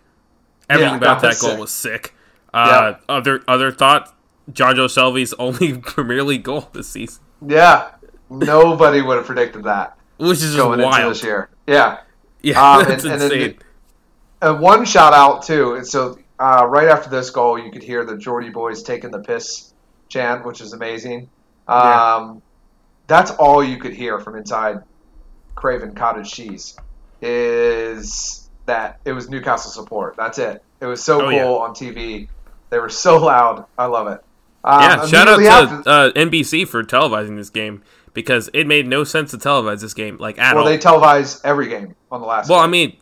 Everything Yeah, about that that was goal sick. was sick. Uh, Other other thought, Jonjo Shelvey's only Premier League goal this season. Yeah, Nobody would have predicted that which is going into wild. this year. Yeah. Yeah, Um, that's and- and then insane. Uh, one shout out too. And so uh, right after this goal, you could hear the Geordie boys taking the piss chant, which is amazing. Um, Yeah. That's all you could hear from inside Craven Cottage Cheese. Is that it was Newcastle support? That's it. It was so Oh, cool yeah. on TV. They were so loud. I love it. Um, yeah, shout out to after- uh, NBC for televising this game because it made no sense to televise this game like at well, all. they televise every game on the last. well, I mean,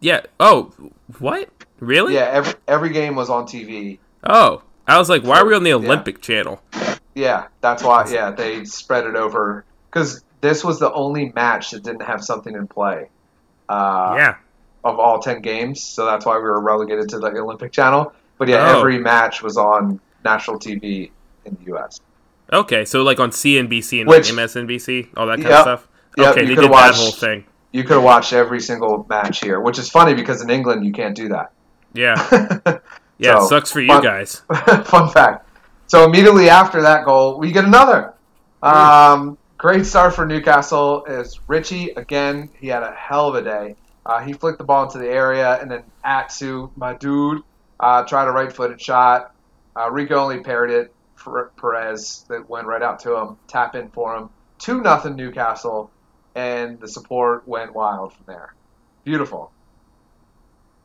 yeah. Oh, what? Really? yeah, every every game was on TV. Oh, I was like, why are we on the Yeah. Olympic channel? Yeah, that's why. Yeah, they spread it over because this was the only match that didn't have something in play. Uh, yeah. Of all ten games, so that's why we were relegated to the Olympic channel. But yeah, Oh. every match was on national TV in the U.S. Okay, so like on CNBC and Which- like MSNBC, all that kind Yep. of stuff. Yep, okay, you they did that whole thing. You could have watched every single match here, which is funny because in England you can't do that. Yeah, yeah. So, it sucks for you fun- guys. Fun fact. So immediately after that goal, we get another. Um, great start for Newcastle. Is Ritchie again? He had a hell of a day. Uh, he flicked the ball into the area, and then Atsu, my dude, uh, tried a right-footed shot. Uh, Rico only parried it for Perez that went right out to him, tap in for him. Two nothing Newcastle, and the support went wild from there. Beautiful,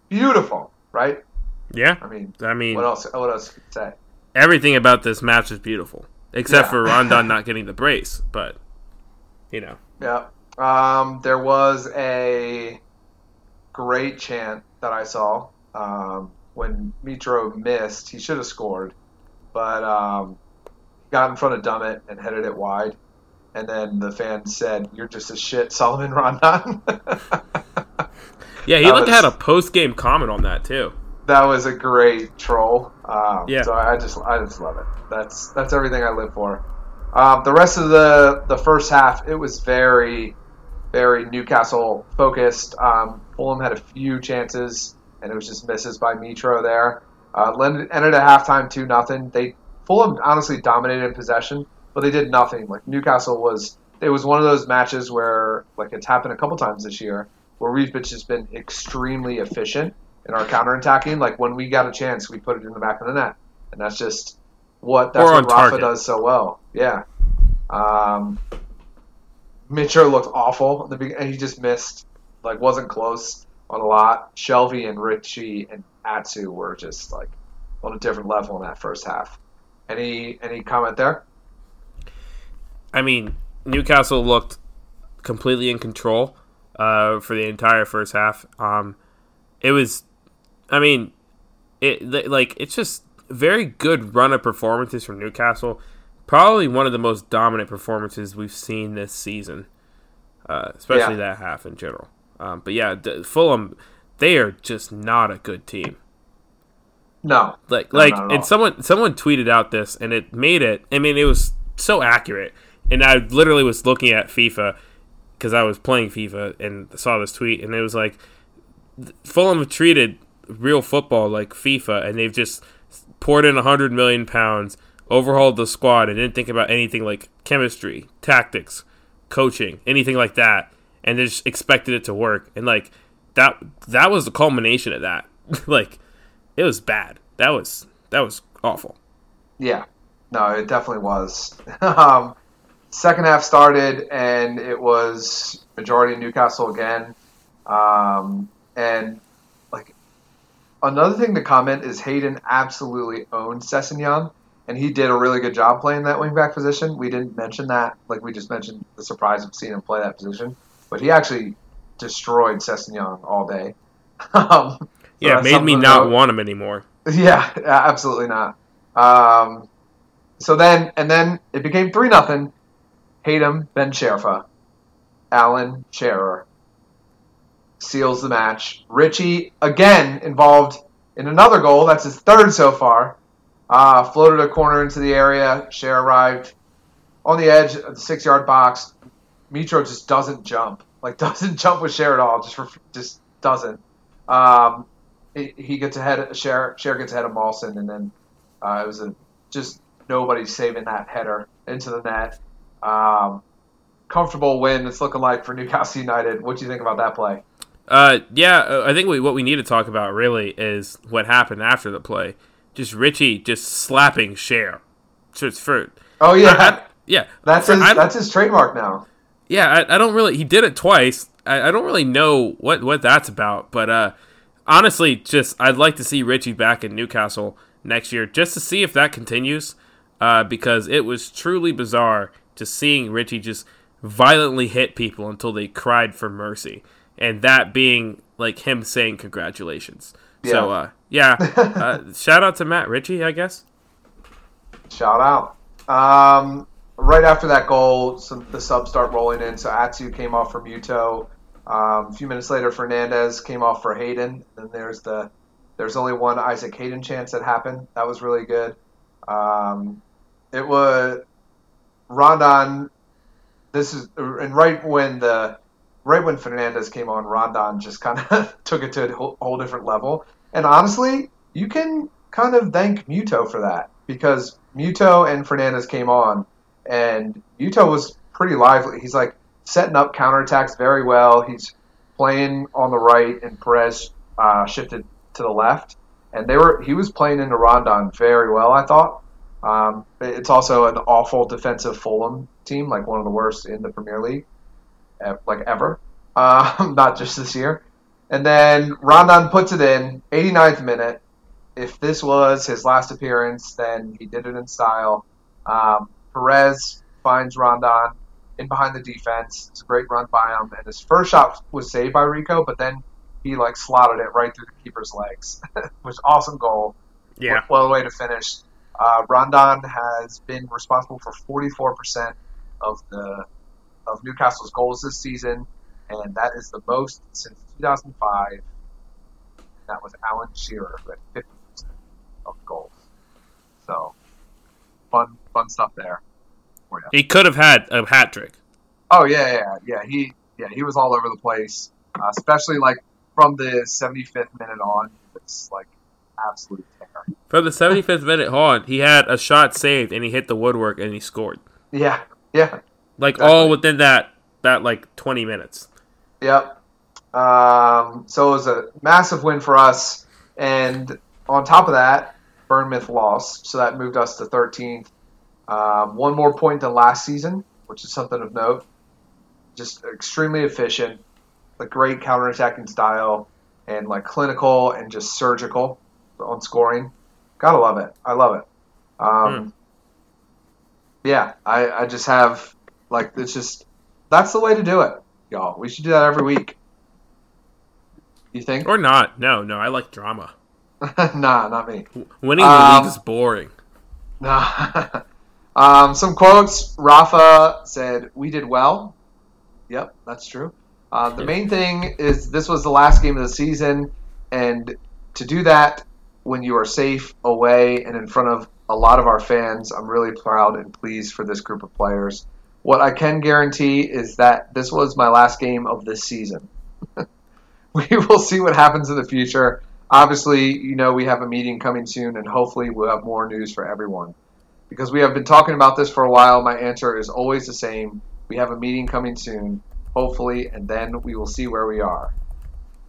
beautiful, right? Yeah, I mean, I mean, what else? What else could you say? everything about this match is beautiful, except Yeah. for Rondon not getting the brace. But you know, Yeah. Um, there was a great chant that I saw um, when Mitro missed. He should have scored, but um, got in front of Dummett and headed it wide. And then the fan said, "You're just a shit, Salomon Rondon." yeah, he That like was- had a post game comment on that too. That was a great troll. Um, Yeah. So I just I just love it. That's that's everything I live for. Um, the rest of the the first half, it was very very Newcastle focused. Um, Fulham had a few chances, and it was just misses by Mitro there. Uh, ended at halftime two nothing. They Fulham honestly dominated in possession, but they did nothing. Like Newcastle was, it was one of those matches where like it's happened a couple times this year where we've just been extremely efficient in our counterattacking. Like when we got a chance, we put it in the back of the net, and that's just what that's what Rafa target. does so well. Yeah. Um, Mitchell looked awful at the beginning. He just missed, like wasn't close on a lot. Shelvey and Ritchie and Atsu were just like on a different level in that first half. Any any comment there? I mean, Newcastle looked completely in control uh, for the entire first half. Um, it was, I mean, it like it's just very good run of performances from Newcastle. Probably one of the most dominant performances we've seen this season, uh, especially that half in general. Um, but yeah, Fulham, they are just not a good team. No. Like No, like not at all. and someone someone tweeted out this and it made it. I mean, it was so accurate. And I literally was looking at FIFA because I was playing FIFA and saw this tweet and it was like Fulham treated real football like FIFA and they've just poured in a hundred million pounds, overhauled the squad, and didn't think about anything like chemistry, tactics, coaching, anything like that, and they just expected it to work. And like that that was the culmination of that. like it was bad. That was that was awful. Yeah, no, it definitely was. um, second half started, and it was majority Newcastle again. Um, and another thing to comment is Hayden absolutely owned Sessegnon, and he did a really good job playing that wingback position. We didn't mention that, like we just mentioned the surprise of seeing him play that position, but he actually destroyed Sessegnon all day. um, so Yeah, it made me not want him anymore. Yeah, absolutely not. Um, so then, and then it became three nothing. Hayden Ben Sherfa, Alan Scherer seals the match. Ritchie again involved in another goal. That's his third so far. Uh, floated a corner into the area. Schär arrived on the edge of the six-yard box. Mitro just doesn't jump. Like doesn't jump with Schär at all. Just ref- just doesn't. Um, he, he gets ahead. Schär Schär gets ahead of Mawson, and then uh, it was a just nobody saving that header into the net. Um, comfortable win it's looking like for Newcastle United. What do you think about that play? Uh, yeah, uh, I think we, what we need to talk about really is what happened after the play. Just Ritchie just slapping Schär. Just for oh yeah, I, I, yeah. That's for, his that's his trademark now. Yeah, I, I don't really. He did it twice. I, I don't really know what what that's about, but uh, honestly, just I'd like to see Ritchie back in Newcastle next year just to see if that continues. Uh, because it was truly bizarre just seeing Ritchie just violently hit people until they cried for mercy, and that being like him saying congratulations. Yeah. So uh, yeah, uh, shout out to Matt Ritchie, I guess. Shout out. Um, right after that goal, some, the subs start rolling in. So Atsu came off for Muto. Um, a few minutes later, Fernandez came off for Hayden. Then there's the there's only one Isaac Hayden chance that happened. That was really good. Um, it was Rondon. This is and right when the right when Fernandez came on, Rondon just kind of took it to a whole, different level. And honestly, you can kind of thank Muto for that because Muto and Fernandez came on, and Muto was pretty lively. He's like setting up counterattacks very well. He's playing on the right, and Perez uh, shifted to the left, and they were he was playing into Rondon very well. I thought. Um, it's also an awful defensive Fulham team, like one of the worst in the Premier League, like ever. Uh, not just this year. And then Rondon puts it in, 89th minute. If this was his last appearance, then he did it in style. Um, Perez finds Rondon in behind the defense. It's a great run by him, and his first shot was saved by Rico, but then he like slotted it right through the keeper's legs, which awesome goal. Yeah, well way to finish. Uh, Rondon has been responsible for 44% of the of Newcastle's goals this season, and that is the most since 2005. That was Alan Shearer who had 50% of goals. So fun, fun stuff there. He could have had a hat trick. Oh yeah, yeah, yeah. He yeah he was all over the place, uh, especially like from the 75th minute on. It's like absolute terror. From the 75th minute on, he had a shot saved and he hit the woodwork and he scored. Yeah, yeah. Like exactly. all within that that like 20 minutes. Yep. Um, so it was a massive win for us, and on top of that, Bournemouth lost, so that moved us to 13th. Um, one more point than last season, which is something of note. Just extremely efficient, a great counterattacking style, and like clinical and just surgical on scoring. Gotta love it. I love it. Um, mm. Yeah, I, I just have like it's just that's the way to do it, y'all. We should do that every week. You think? Or not? No, no. I like drama. nah, not me. Winning the um, league is boring. Nah. um, some quotes. Rafa said, "We did well." Yep, that's true. Uh, the main thing is this was the last game of the season, and to do that when you are safe away and in front of a lot of our fans, I'm really proud and pleased for this group of players. What I can guarantee is that this was my last game of this season. we will see what happens in the future. Obviously, you know, we have a meeting coming soon, and hopefully, we'll have more news for everyone. Because we have been talking about this for a while, my answer is always the same. We have a meeting coming soon, hopefully, and then we will see where we are.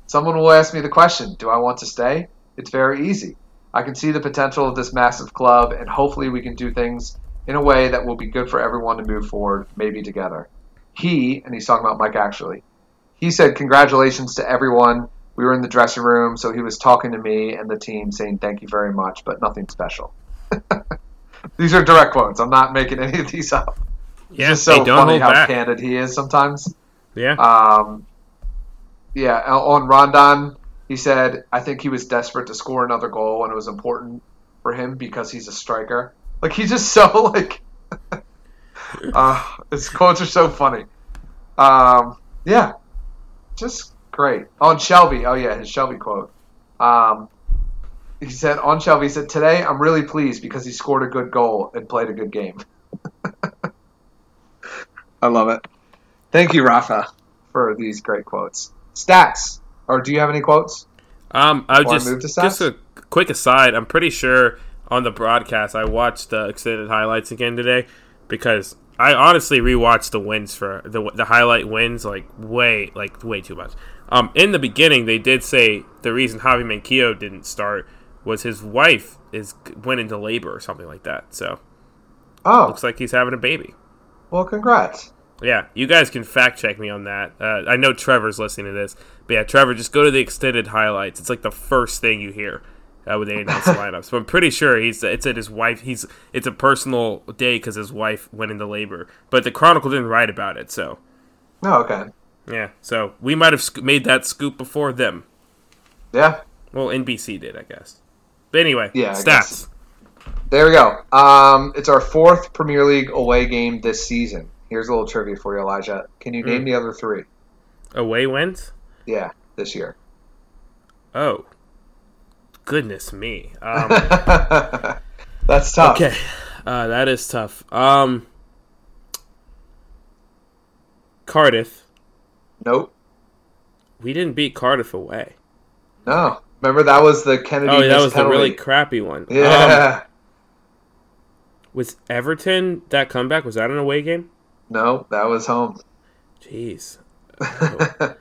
Someone will ask me the question Do I want to stay? It's very easy. I can see the potential of this massive club, and hopefully, we can do things in a way that will be good for everyone to move forward, maybe together. He, and he's talking about Mike actually, he said, Congratulations to everyone. We were in the dressing room, so he was talking to me and the team saying thank you very much, but nothing special. these are direct quotes. I'm not making any of these up. Yeah, it's so funny how back. candid he is sometimes. Yeah. Um, yeah, on Rondon, he said, I think he was desperate to score another goal and it was important for him because he's a striker. Like he's just so like uh, his quotes are so funny. Um, yeah, just great. On Shelvey, oh yeah, his Shelvey quote. Um, he said on Shelvey, he said today I'm really pleased because he scored a good goal and played a good game. I love it. Thank you, Rafa, for these great quotes. Stats, or do you have any quotes? Um, I would just just a quick aside. I'm pretty sure on the broadcast I watched the extended highlights again today because I honestly rewatched the wins for the the highlight wins like way like way too much. Um, in the beginning, they did say the reason Javi Manquillo didn't start was his wife is went into labor or something like that. So Oh, looks like he's having a baby. well, congrats. Yeah, you guys can fact check me on that. Uh, I know Trevor's listening to this, but yeah, Trevor, just go to the extended highlights. It's like the first thing you hear uh, when they announce the lineups. But I'm pretty sure he's it's at his wife. He's it's a personal day because his wife went into labor, but the Chronicle didn't write about it. So Oh, okay. yeah, so we might have sc- made that scoop before them. Yeah, Well, NBC did, I guess. But anyway, Yeah, stats. there we go. Um, it's our fourth Premier League away game this season. Here's a little trivia for you, Elijah. Can you name Mm. the other three? Away wins. Yeah, this year. Oh, goodness me. Um, That's tough. Okay, uh, that is tough. Um, Cardiff. Nope. We didn't beat Cardiff away. No. Remember that was the Kennedy. Oh, that was the really crappy one. Um, Yeah. was Everton that comeback? Was that an away game? no, that was home. Jeez, Oh,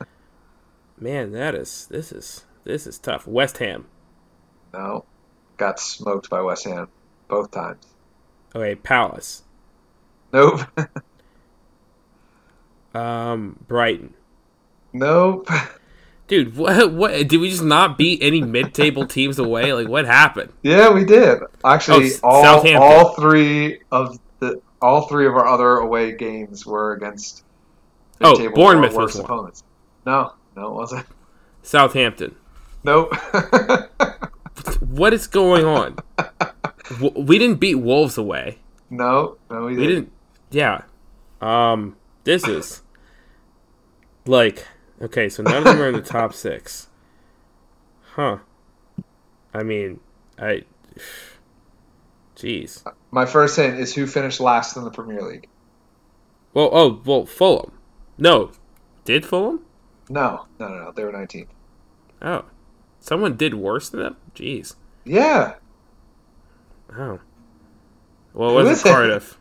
man, that is this is this is tough. West Ham. No, got smoked by West Ham both times. Okay, Palace. Nope. Um, Brighton. nope. Dude, what? What did we just not beat any mid-table teams away? Like, what happened? Yeah, we did. Actually, Oh, all all three of the all three of our other away games were against. Oh, Bournemouth was opponents. No, no, it wasn't. Southampton. Nope. What is going on? We didn't beat Wolves away. no, no, we, We didn't. didn't. Yeah. Um. This is like okay. So none of them are in the top six. Huh. I mean, I. Jeez. My first hint is who finished last in the Premier League. Well. Oh. Well. Fulham. No. Did Fulham? No, no, no, no. They were 19th. Oh. Someone did worse than them. Jeez. Yeah. Oh. Well, it wasn't is it? Cardiff.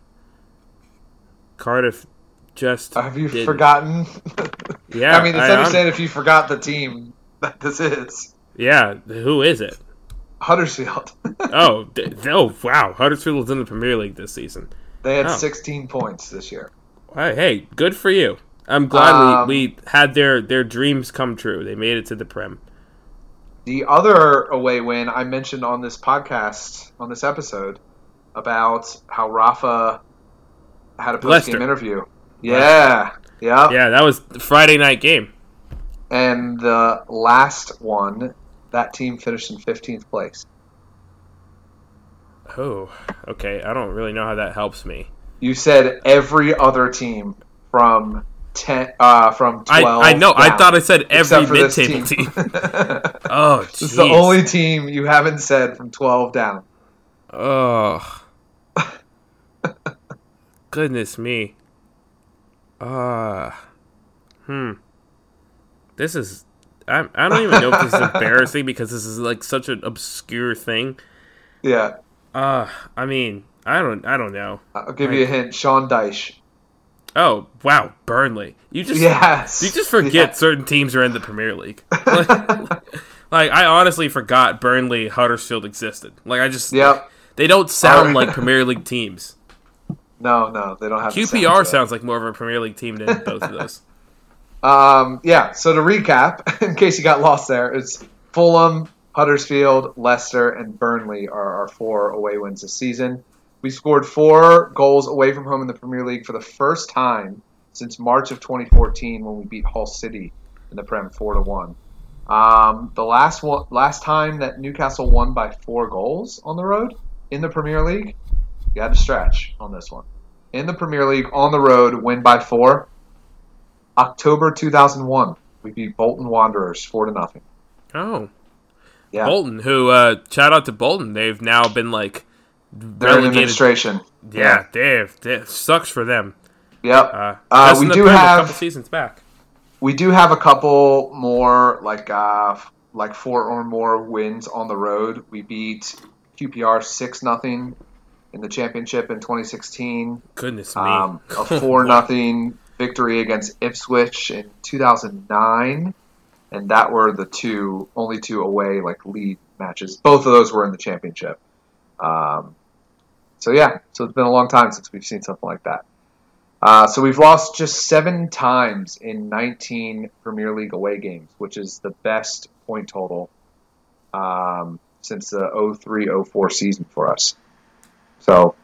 Cardiff just. Have you didn't. forgotten? Yeah. I mean, it's I- I'm- if you forgot the team that this is. Yeah. Who is it? Huddersfield. Oh. d- oh. Wow. Huddersfield was in the Premier League this season. they had Oh. 16 points this year. Hey, hey, good for you. I'm glad Um, we, we had their, their dreams come true. They made it to the Prem. The other away win I mentioned on this podcast, on this episode, about how Rafa had a post game interview. Yeah. Yeah. Yeah, that was the Friday night game. And the last one, that team finished in 15th place. Oh, okay. I don't really know how that helps me. You said every other team from 10 uh from 12 I, I know. I thought I said every this mid-table team. this Oh, is the only team you haven't said from 12 down. Oh. Goodness me. Ah. hmm. This is. I, I don't even know if this is embarrassing because this is like such an obscure thing. Yeah. Uh, I mean, I don't, I don't know. I'll give you a hint. Sean Dyche. Oh wow, Burnley. You just, Yes. you just forget Yeah. certain teams are in the Premier League. Like, like, I honestly forgot Burnley, Huddersfield existed. Like I just, Yep. they don't sound like Premier League teams. No, no, they don't have QPR sounds like more of a Premier League team than both of those. Um, yeah, so to recap, in case you got lost there, it's Fulham, Huddersfield, Leicester, and Burnley are our four away wins this season. We scored four goals away from home in the Premier League for the first time since March of 2014 when we beat Hull City in the Prem four to one. Um, the last one, last time that Newcastle won by four goals on the road in the Premier League, you had to stretch on this one. In the Premier League on the road, win by four. October 2001, we beat Bolton Wanderers four to nothing. Oh, Yeah, Bolton, who uh, shout out to Bolton. They've now been like relegated. administration. Yeah, they've, they sucks for them. Yep. Uh, Uh, we do have- a couple seasons back. we do have a couple more like uh like four or more wins on the road. We beat QPR six nothing in the championship in 2016. Goodness me. Um, a four nothing victory against Ipswich in 2009, and that were the two only two away like lead matches. Both of those were in the championship. Um, so yeah, so it's been a long time since we've seen something like that. Uh, so we've lost just seven times in 19 Premier League away games, which is the best point total um, since the 03-04 season for us. So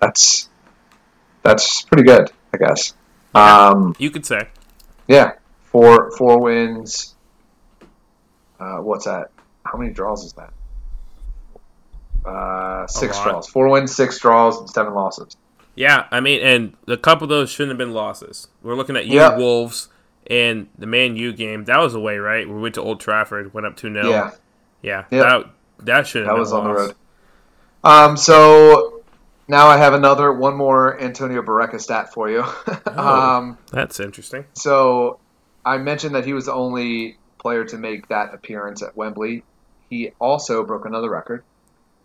that's that's pretty good, I guess. Um, you could say. Yeah, four four wins. Uh, what's that? How many draws is that? Uh, six draws. Four wins, six draws, and seven losses. Yeah, I mean, and a couple of those shouldn't have been losses. We're looking at you. Wolves and the Man U game. That was away, right? We went to Old Trafford, went up two 0 Yeah, yeah. Yeah. That that should have that been was a on the road. Um, so now I have another one more Antonio Barreca stat for you. um, That's interesting. So I mentioned that he was the only player to make that appearance at Wembley. He also broke another record,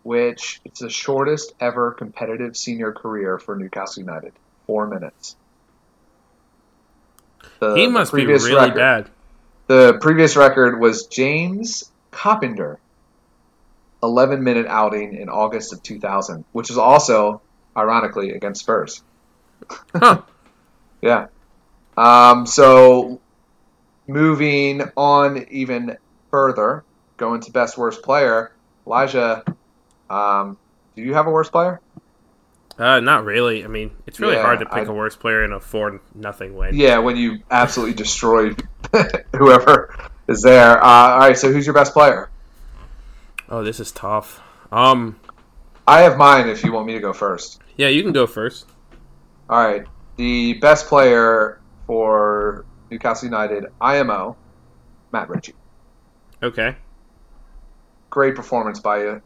which it's the shortest ever competitive senior career for Newcastle United. Four minutes. The- he must be previous really record- bad. The previous record was James Coppinger. 11 minute outing in August of 2000, which is also, ironically, against Spurs. Huh. Yeah. Um, so moving on even further, going to best worst player, Elijah. Um, do you have a worst player? Uh, not really. I mean, it's really Yeah, hard to pick I- a worst player in a four nothing win. Yeah, when you absolutely destroyed whoever is there. Uh, all right, so who's your best player? Oh, this is tough. Um, I have mine. If you want me to go first. yeah, you can go first. All right, the best player for Newcastle United, IMO, Matt Ritchie. Okay. great performance by you.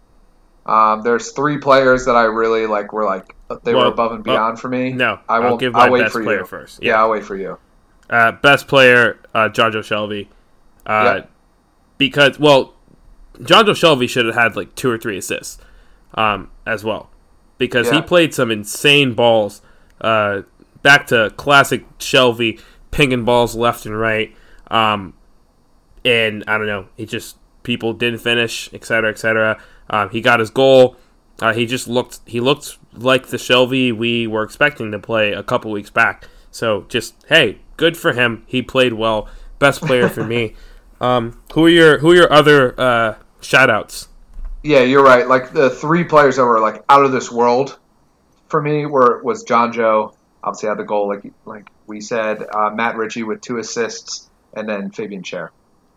Um, there's three players that I really like. Were like they were above and oh, beyond for me. no, I I'll won't. give I'll my wait best for player you first. Yeah. Yeah. I'll wait for you. Uh, best player, uh, Jonjo Shelvey. Uh, Yeah. Because, well, Jonjo Shelvey should have had like two or three assists um, as well. Because he played some insane balls. Uh, back to classic Shelvey, pinging balls left and right. Um, and I don't know, he just, people didn't finish, etc., cetera, et cetera. Um, he got his goal. Uh, he just looked, he looked like the Shelvey we were expecting to play a couple weeks back. So just, hey, good for him. He played well. Best player for me. Um, who are your who are your other uh, shout outs? Yeah, you're right. Like the three players that were like out of this world for me were was Jonjo. Obviously had the goal, like like we said. Uh, Matt Ritchie with two assists, and then Fabian Schär.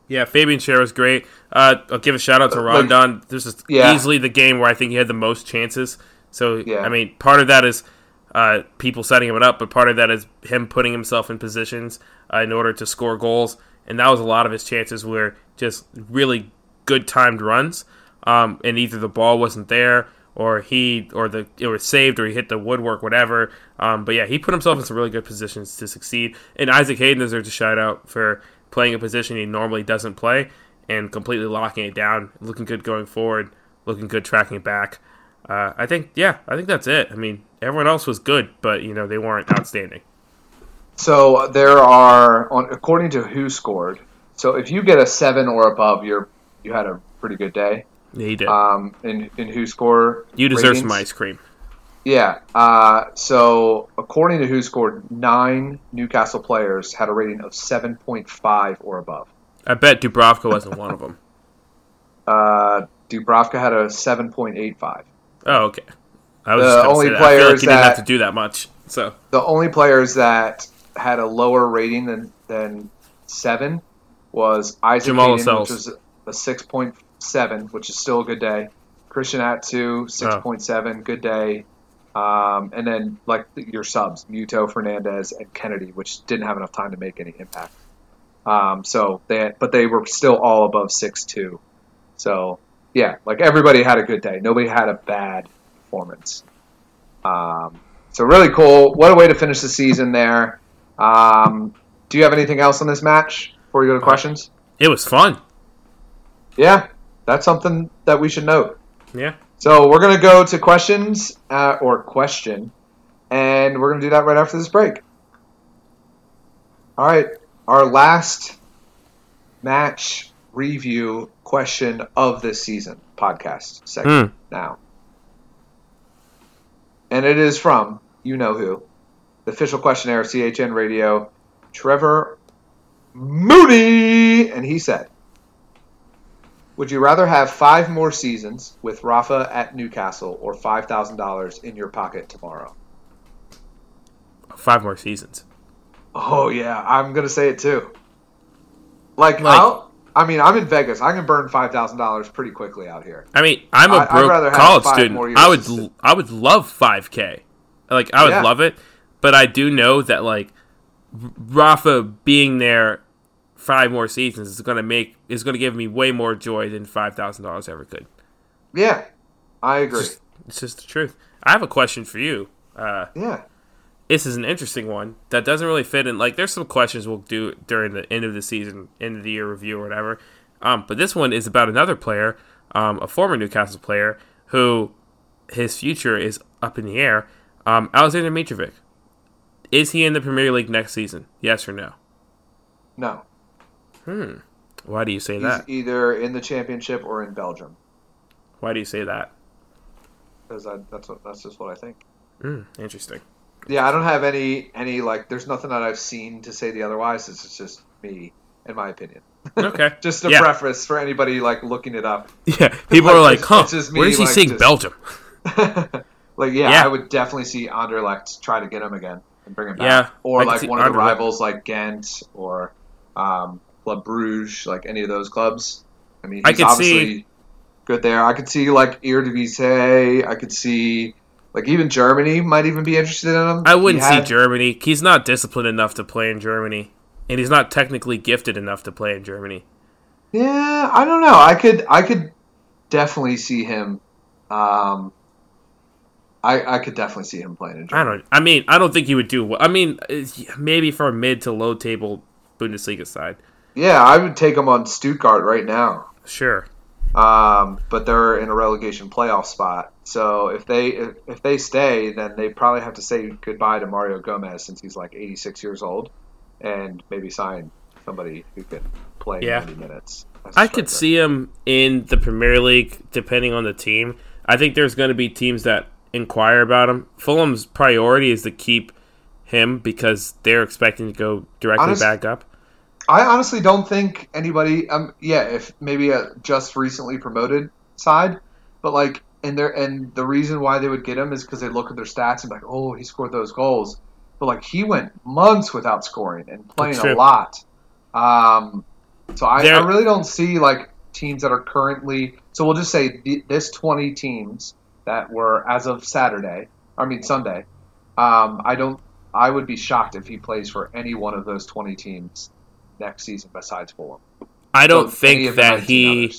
Yeah, Fabian Schär was great. Uh, I'll give a shout out to Like- Rondon. this is Yeah. easily the game where I think he had the most chances. So Yeah. I mean, part of that is uh, people setting him up, but part of that is him putting himself in positions uh, in order to score goals. And that was a lot of his chances were just really good timed runs, um, and either the ball wasn't there or he or the it was saved or he hit the woodwork, whatever. Um, but yeah, he put himself in some really good positions to succeed. And Isaac Hayden deserves a shout out for playing a position he normally doesn't play and completely locking it down, looking good going forward, looking good tracking back. Uh, I think yeah, I think that's it. I mean, everyone else was good, but you know they weren't outstanding. So there are, on according to WhoScored. So if you get a seven or above, you're you had a pretty good day. Yeah, he did. Um, in in who score? you deserve ratings. some ice cream. Yeah. Uh, so according to WhoScored, nine Newcastle players had a rating of seven point five or above. I bet Dubravka wasn't one of them. Uh, Dubravka had a seven point eight five. Oh, okay. I was The just only say that. I like players he didn't have to do that much. So The only players that had a lower rating than than seven was Isaac Jamal Hayden, which was a six point seven, which is still a good day. Christian Atsu, six point seven, good day. Um, and then like your subs, Muto, Fernandez, and Kennedy, which didn't have enough time to make any impact. Um, so they, but they were still all above six two. So yeah, like everybody had a good day. Nobody had a bad performance. Um, so really cool. What a way to finish the season there. Um, do you have anything else on this match before we go to questions? it was fun. Yeah, that's something that we should note. Yeah. So we're gonna go to questions uh, or question, and we're gonna do that right after this break. All right, our last match review question of this season podcast segment now, and it is from you know who, the official questionnaire of CHN Radio, Trevor Mooney, and he said. Would you rather have five more seasons with Rafa at Newcastle or five thousand dollars in your pocket tomorrow? Five more seasons. Oh yeah, I'm gonna say it too. Like, Like- I'll, I mean, I'm in Vegas. I can burn five thousand dollars pretty quickly out here. I mean, I'm a I- broke have college student. I would, to- l- I would love 5K. Like, I would Yeah. love it, but I do know that like Rafa being there five more seasons is gonna make is gonna give me way more joy than five thousand dollars ever could. Yeah, I agree. Just- It's just the truth. I have a question for you. Uh, yeah, this is an interesting one that doesn't really fit in. Like, there's some questions we'll do during the end of the season, end of the year review or whatever. Um, but this one is about another player, um, a former Newcastle player who his future is up in the air. Um, Alexander Mitrovic. Is he in the Premier League next season? Yes or no? no, Why do you say he's that? either in the championship or in Belgium. Why do you say that? Because that's what, that's just what I think. Hmm, interesting. Yeah, I don't have any any like. There's nothing that I've seen to say the otherwise. It's just me, in my opinion. Okay. Just a Yeah. preface for anybody like looking it up. Yeah, people Like, are like, huh? me, Where is he like, seeing just- Belgium? like yeah, Yeah. I would definitely see Anderlecht try to get him again and bring him back. Yeah, or I like one of the rivals like Ghent or um, Club Bruges, like any of those clubs. I mean, I he's could obviously see- good there. I could see like Eredivisie. I could see like even Germany might even be interested in him. I wouldn't He see Germany. He's not disciplined enough to play in Germany, and he's not technically gifted enough to play in Germany. Yeah, I don't know. I could I could definitely see him. Um, I I could definitely see him playing in Germany. I don't. I mean, I don't think he would do. well. I mean, maybe for a mid to low table Bundesliga side, Yeah, I would take him on Stuttgart right now. sure. Um, but they're in a relegation playoff spot. So if they if, if they stay, then they probably have to say goodbye to Mario Gomez since he's like 86 years old, and maybe sign somebody who can play Yeah. 90 minutes. I could see him in the Premier League, depending on the team. I think there's going to be teams that inquire about him. Fulham's priority is to keep him because they're expecting to go directly Honest- back up. I honestly don't think anybody. Um, yeah, if maybe a just recently promoted side, but like, and there and the reason why they would get him is because they look at their stats and be like, oh, he scored those goals, but like he went months without scoring and playing a lot. Um, so I, I really don't see like teams that are currently. So we'll just say th- this twenty teams that were as of Saturday. I mean Sunday. Um, I don't. I would be shocked if he plays for any one of those twenty teams next season besides Fulham. I don't So think that he.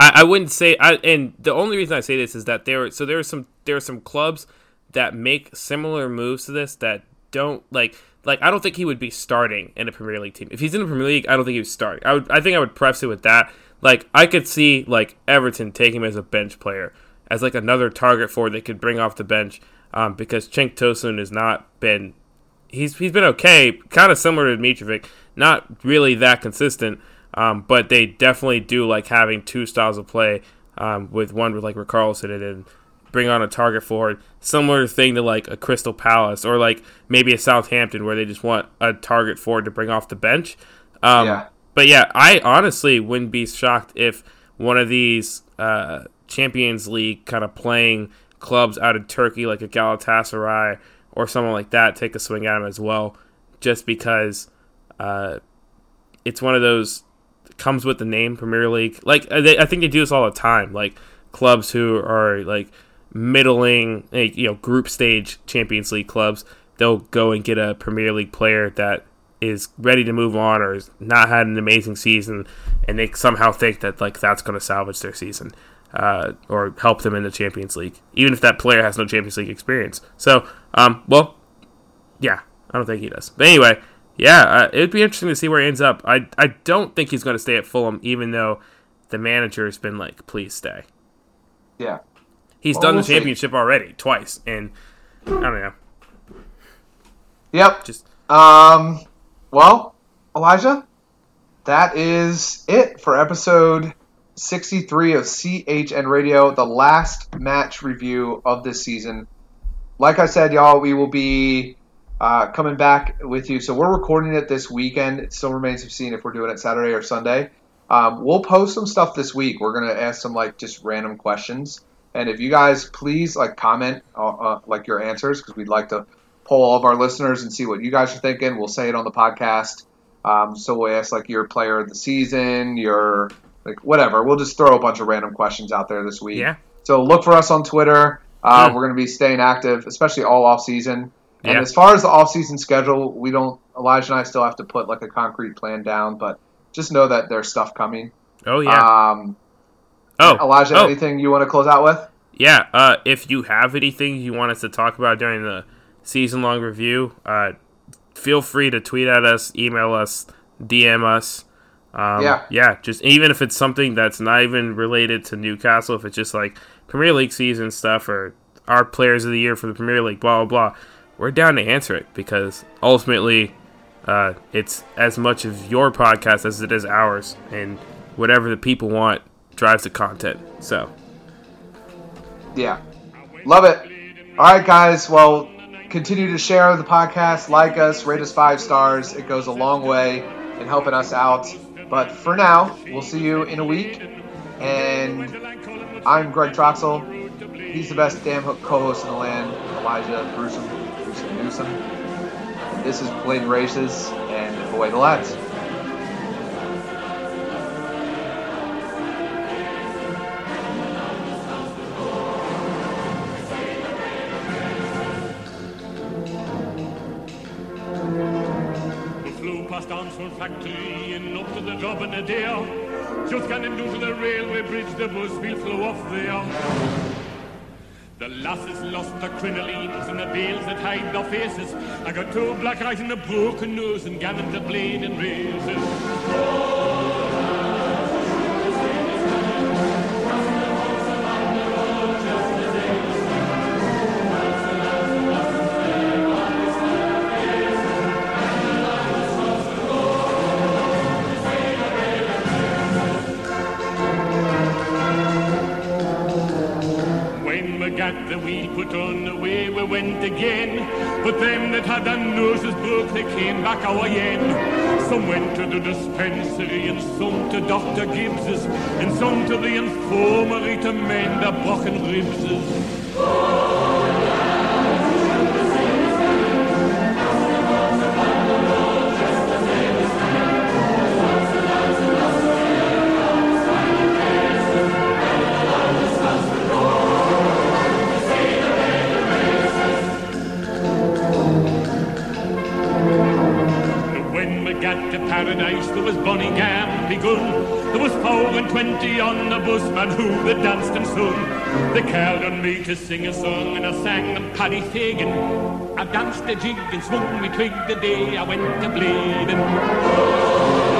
I, I wouldn't say I and the only reason I say this is that there so there are some there are some clubs that make similar moves to this that don't like like I don't think he would be starting in a Premier League team. If he's in the Premier League, I don't think he would start. I would I think I would preface it with that. Like I could see like Everton take him as a bench player, as like another target for they could bring off the bench, um, because Cenk Tosun has not been he's he's been okay, kind of similar to Mitrovic, not really that consistent. Um, but they definitely do like having two styles of play, um, with one with like Richarlison and then bring on a target forward, similar thing to like a Crystal Palace or like maybe a Southampton where they just want a target forward to bring off the bench. Um, Yeah. But yeah, I honestly wouldn't be shocked if one of these uh, Champions League kind of playing clubs out of Turkey, like a Galatasaray or someone like that, take a swing at him as well, just because uh, it's one of those comes with the name Premier League. Like uh, they, I think they do this all the time. Like clubs who are like middling, like, you know, group stage Champions League clubs, they'll go and get a Premier League player that is ready to move on or has not had an amazing season, and they somehow think that like that's going to salvage their season. Uh, or help them in the Champions League, even if that player has no Champions League experience. So, um, well, yeah, I don't think he does. But anyway, yeah, uh, it'd be interesting to see where he ends up. I I don't think he's going to stay at Fulham, even though the manager has been like, please stay. Yeah. He's Well, done we'll the see. championship already twice, and I don't know. Yep. Just Um, well, Elijah, that is it for episode 63 of CHN Radio, the last match review of this season. Like I said, y'all, we will be uh, coming back with you. So we're recording it this weekend. It still remains to be seen if we're doing it Saturday or Sunday. Um, we'll post some stuff this week. We're gonna ask some like just random questions, and if you guys please like comment uh, uh, like your answers because we'd like to poll all of our listeners and see what you guys are thinking. We'll say it on the podcast. Um, so we'll ask like your player of the season, your like whatever. We'll just throw a bunch of random questions out there this week. yeah, So look for us on Twitter. Uh, Hmm. We're going to be staying active, especially all off season. And Yeah. as far as the off season schedule, we don't. Elijah and I still have to put like a concrete plan down, but just know that there's stuff coming. oh yeah, Um, oh Elijah, oh. anything you want to close out with? Yeah, uh, if you have anything you want us to talk about during the season long review, uh, feel free to tweet at us, email us, DM us. Um, Yeah. Yeah, just even if it's something that's not even related to Newcastle, if it's just like Premier League season stuff or our players of the year for the Premier League, blah, blah, blah, we're down to answer it because ultimately uh, it's as much of your podcast as it is ours. And whatever the people want drives the content. So. Yeah. Love it. All right, guys. Well, continue to share the podcast, like us, rate us five stars. It goes a long way in helping us out. But for now, we'll see you in a week. And I'm Greg Troxel. He's the best damn hook co-host in the land, Elijah Gruesome, Gruesome Newsom. This is Blaydon Races and Away the Lads. Factory job in a. Just getting down to the railway bridge, the bus will flow off there. The lasses lost their crinolines and the veils that hide their faces. I got two black eyes and a broken nose and gammon to Blaydon Races. When had noses broke, they came back our end. Some went to the dispensary, and some to Dr. Gibbs's, and some to the infirmary to mend their broken ribses. Who they danced and sung. They called on me to sing a song, and I sang them Paddy Fagan. I danced a jig and swung me twig the day I went to Blaydon.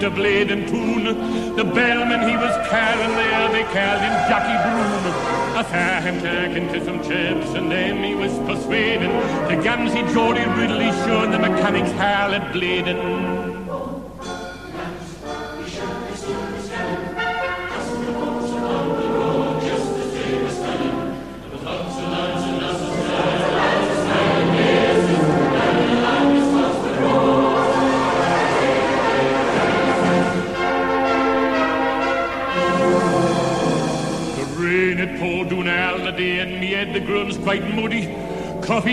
Into Blaydon Toon. The bellman he was carrying there, they called him Jackie Broon. I saw him talking to some chaps, and then he was persuading the Gamsey Geordie Ridley showing the mechanics hall at Blaydon.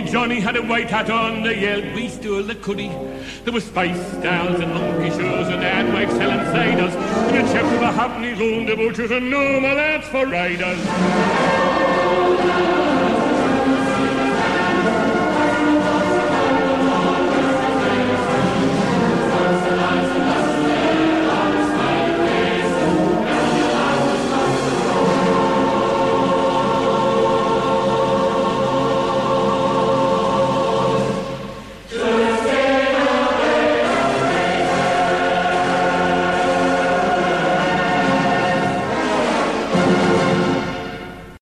Johnny had a white hat on, they yelled, we stole the cuddy. There was spice stalls and monkey shows and ad wives selling ciders. And the chaps were happening round the butchers and no more lads for riders.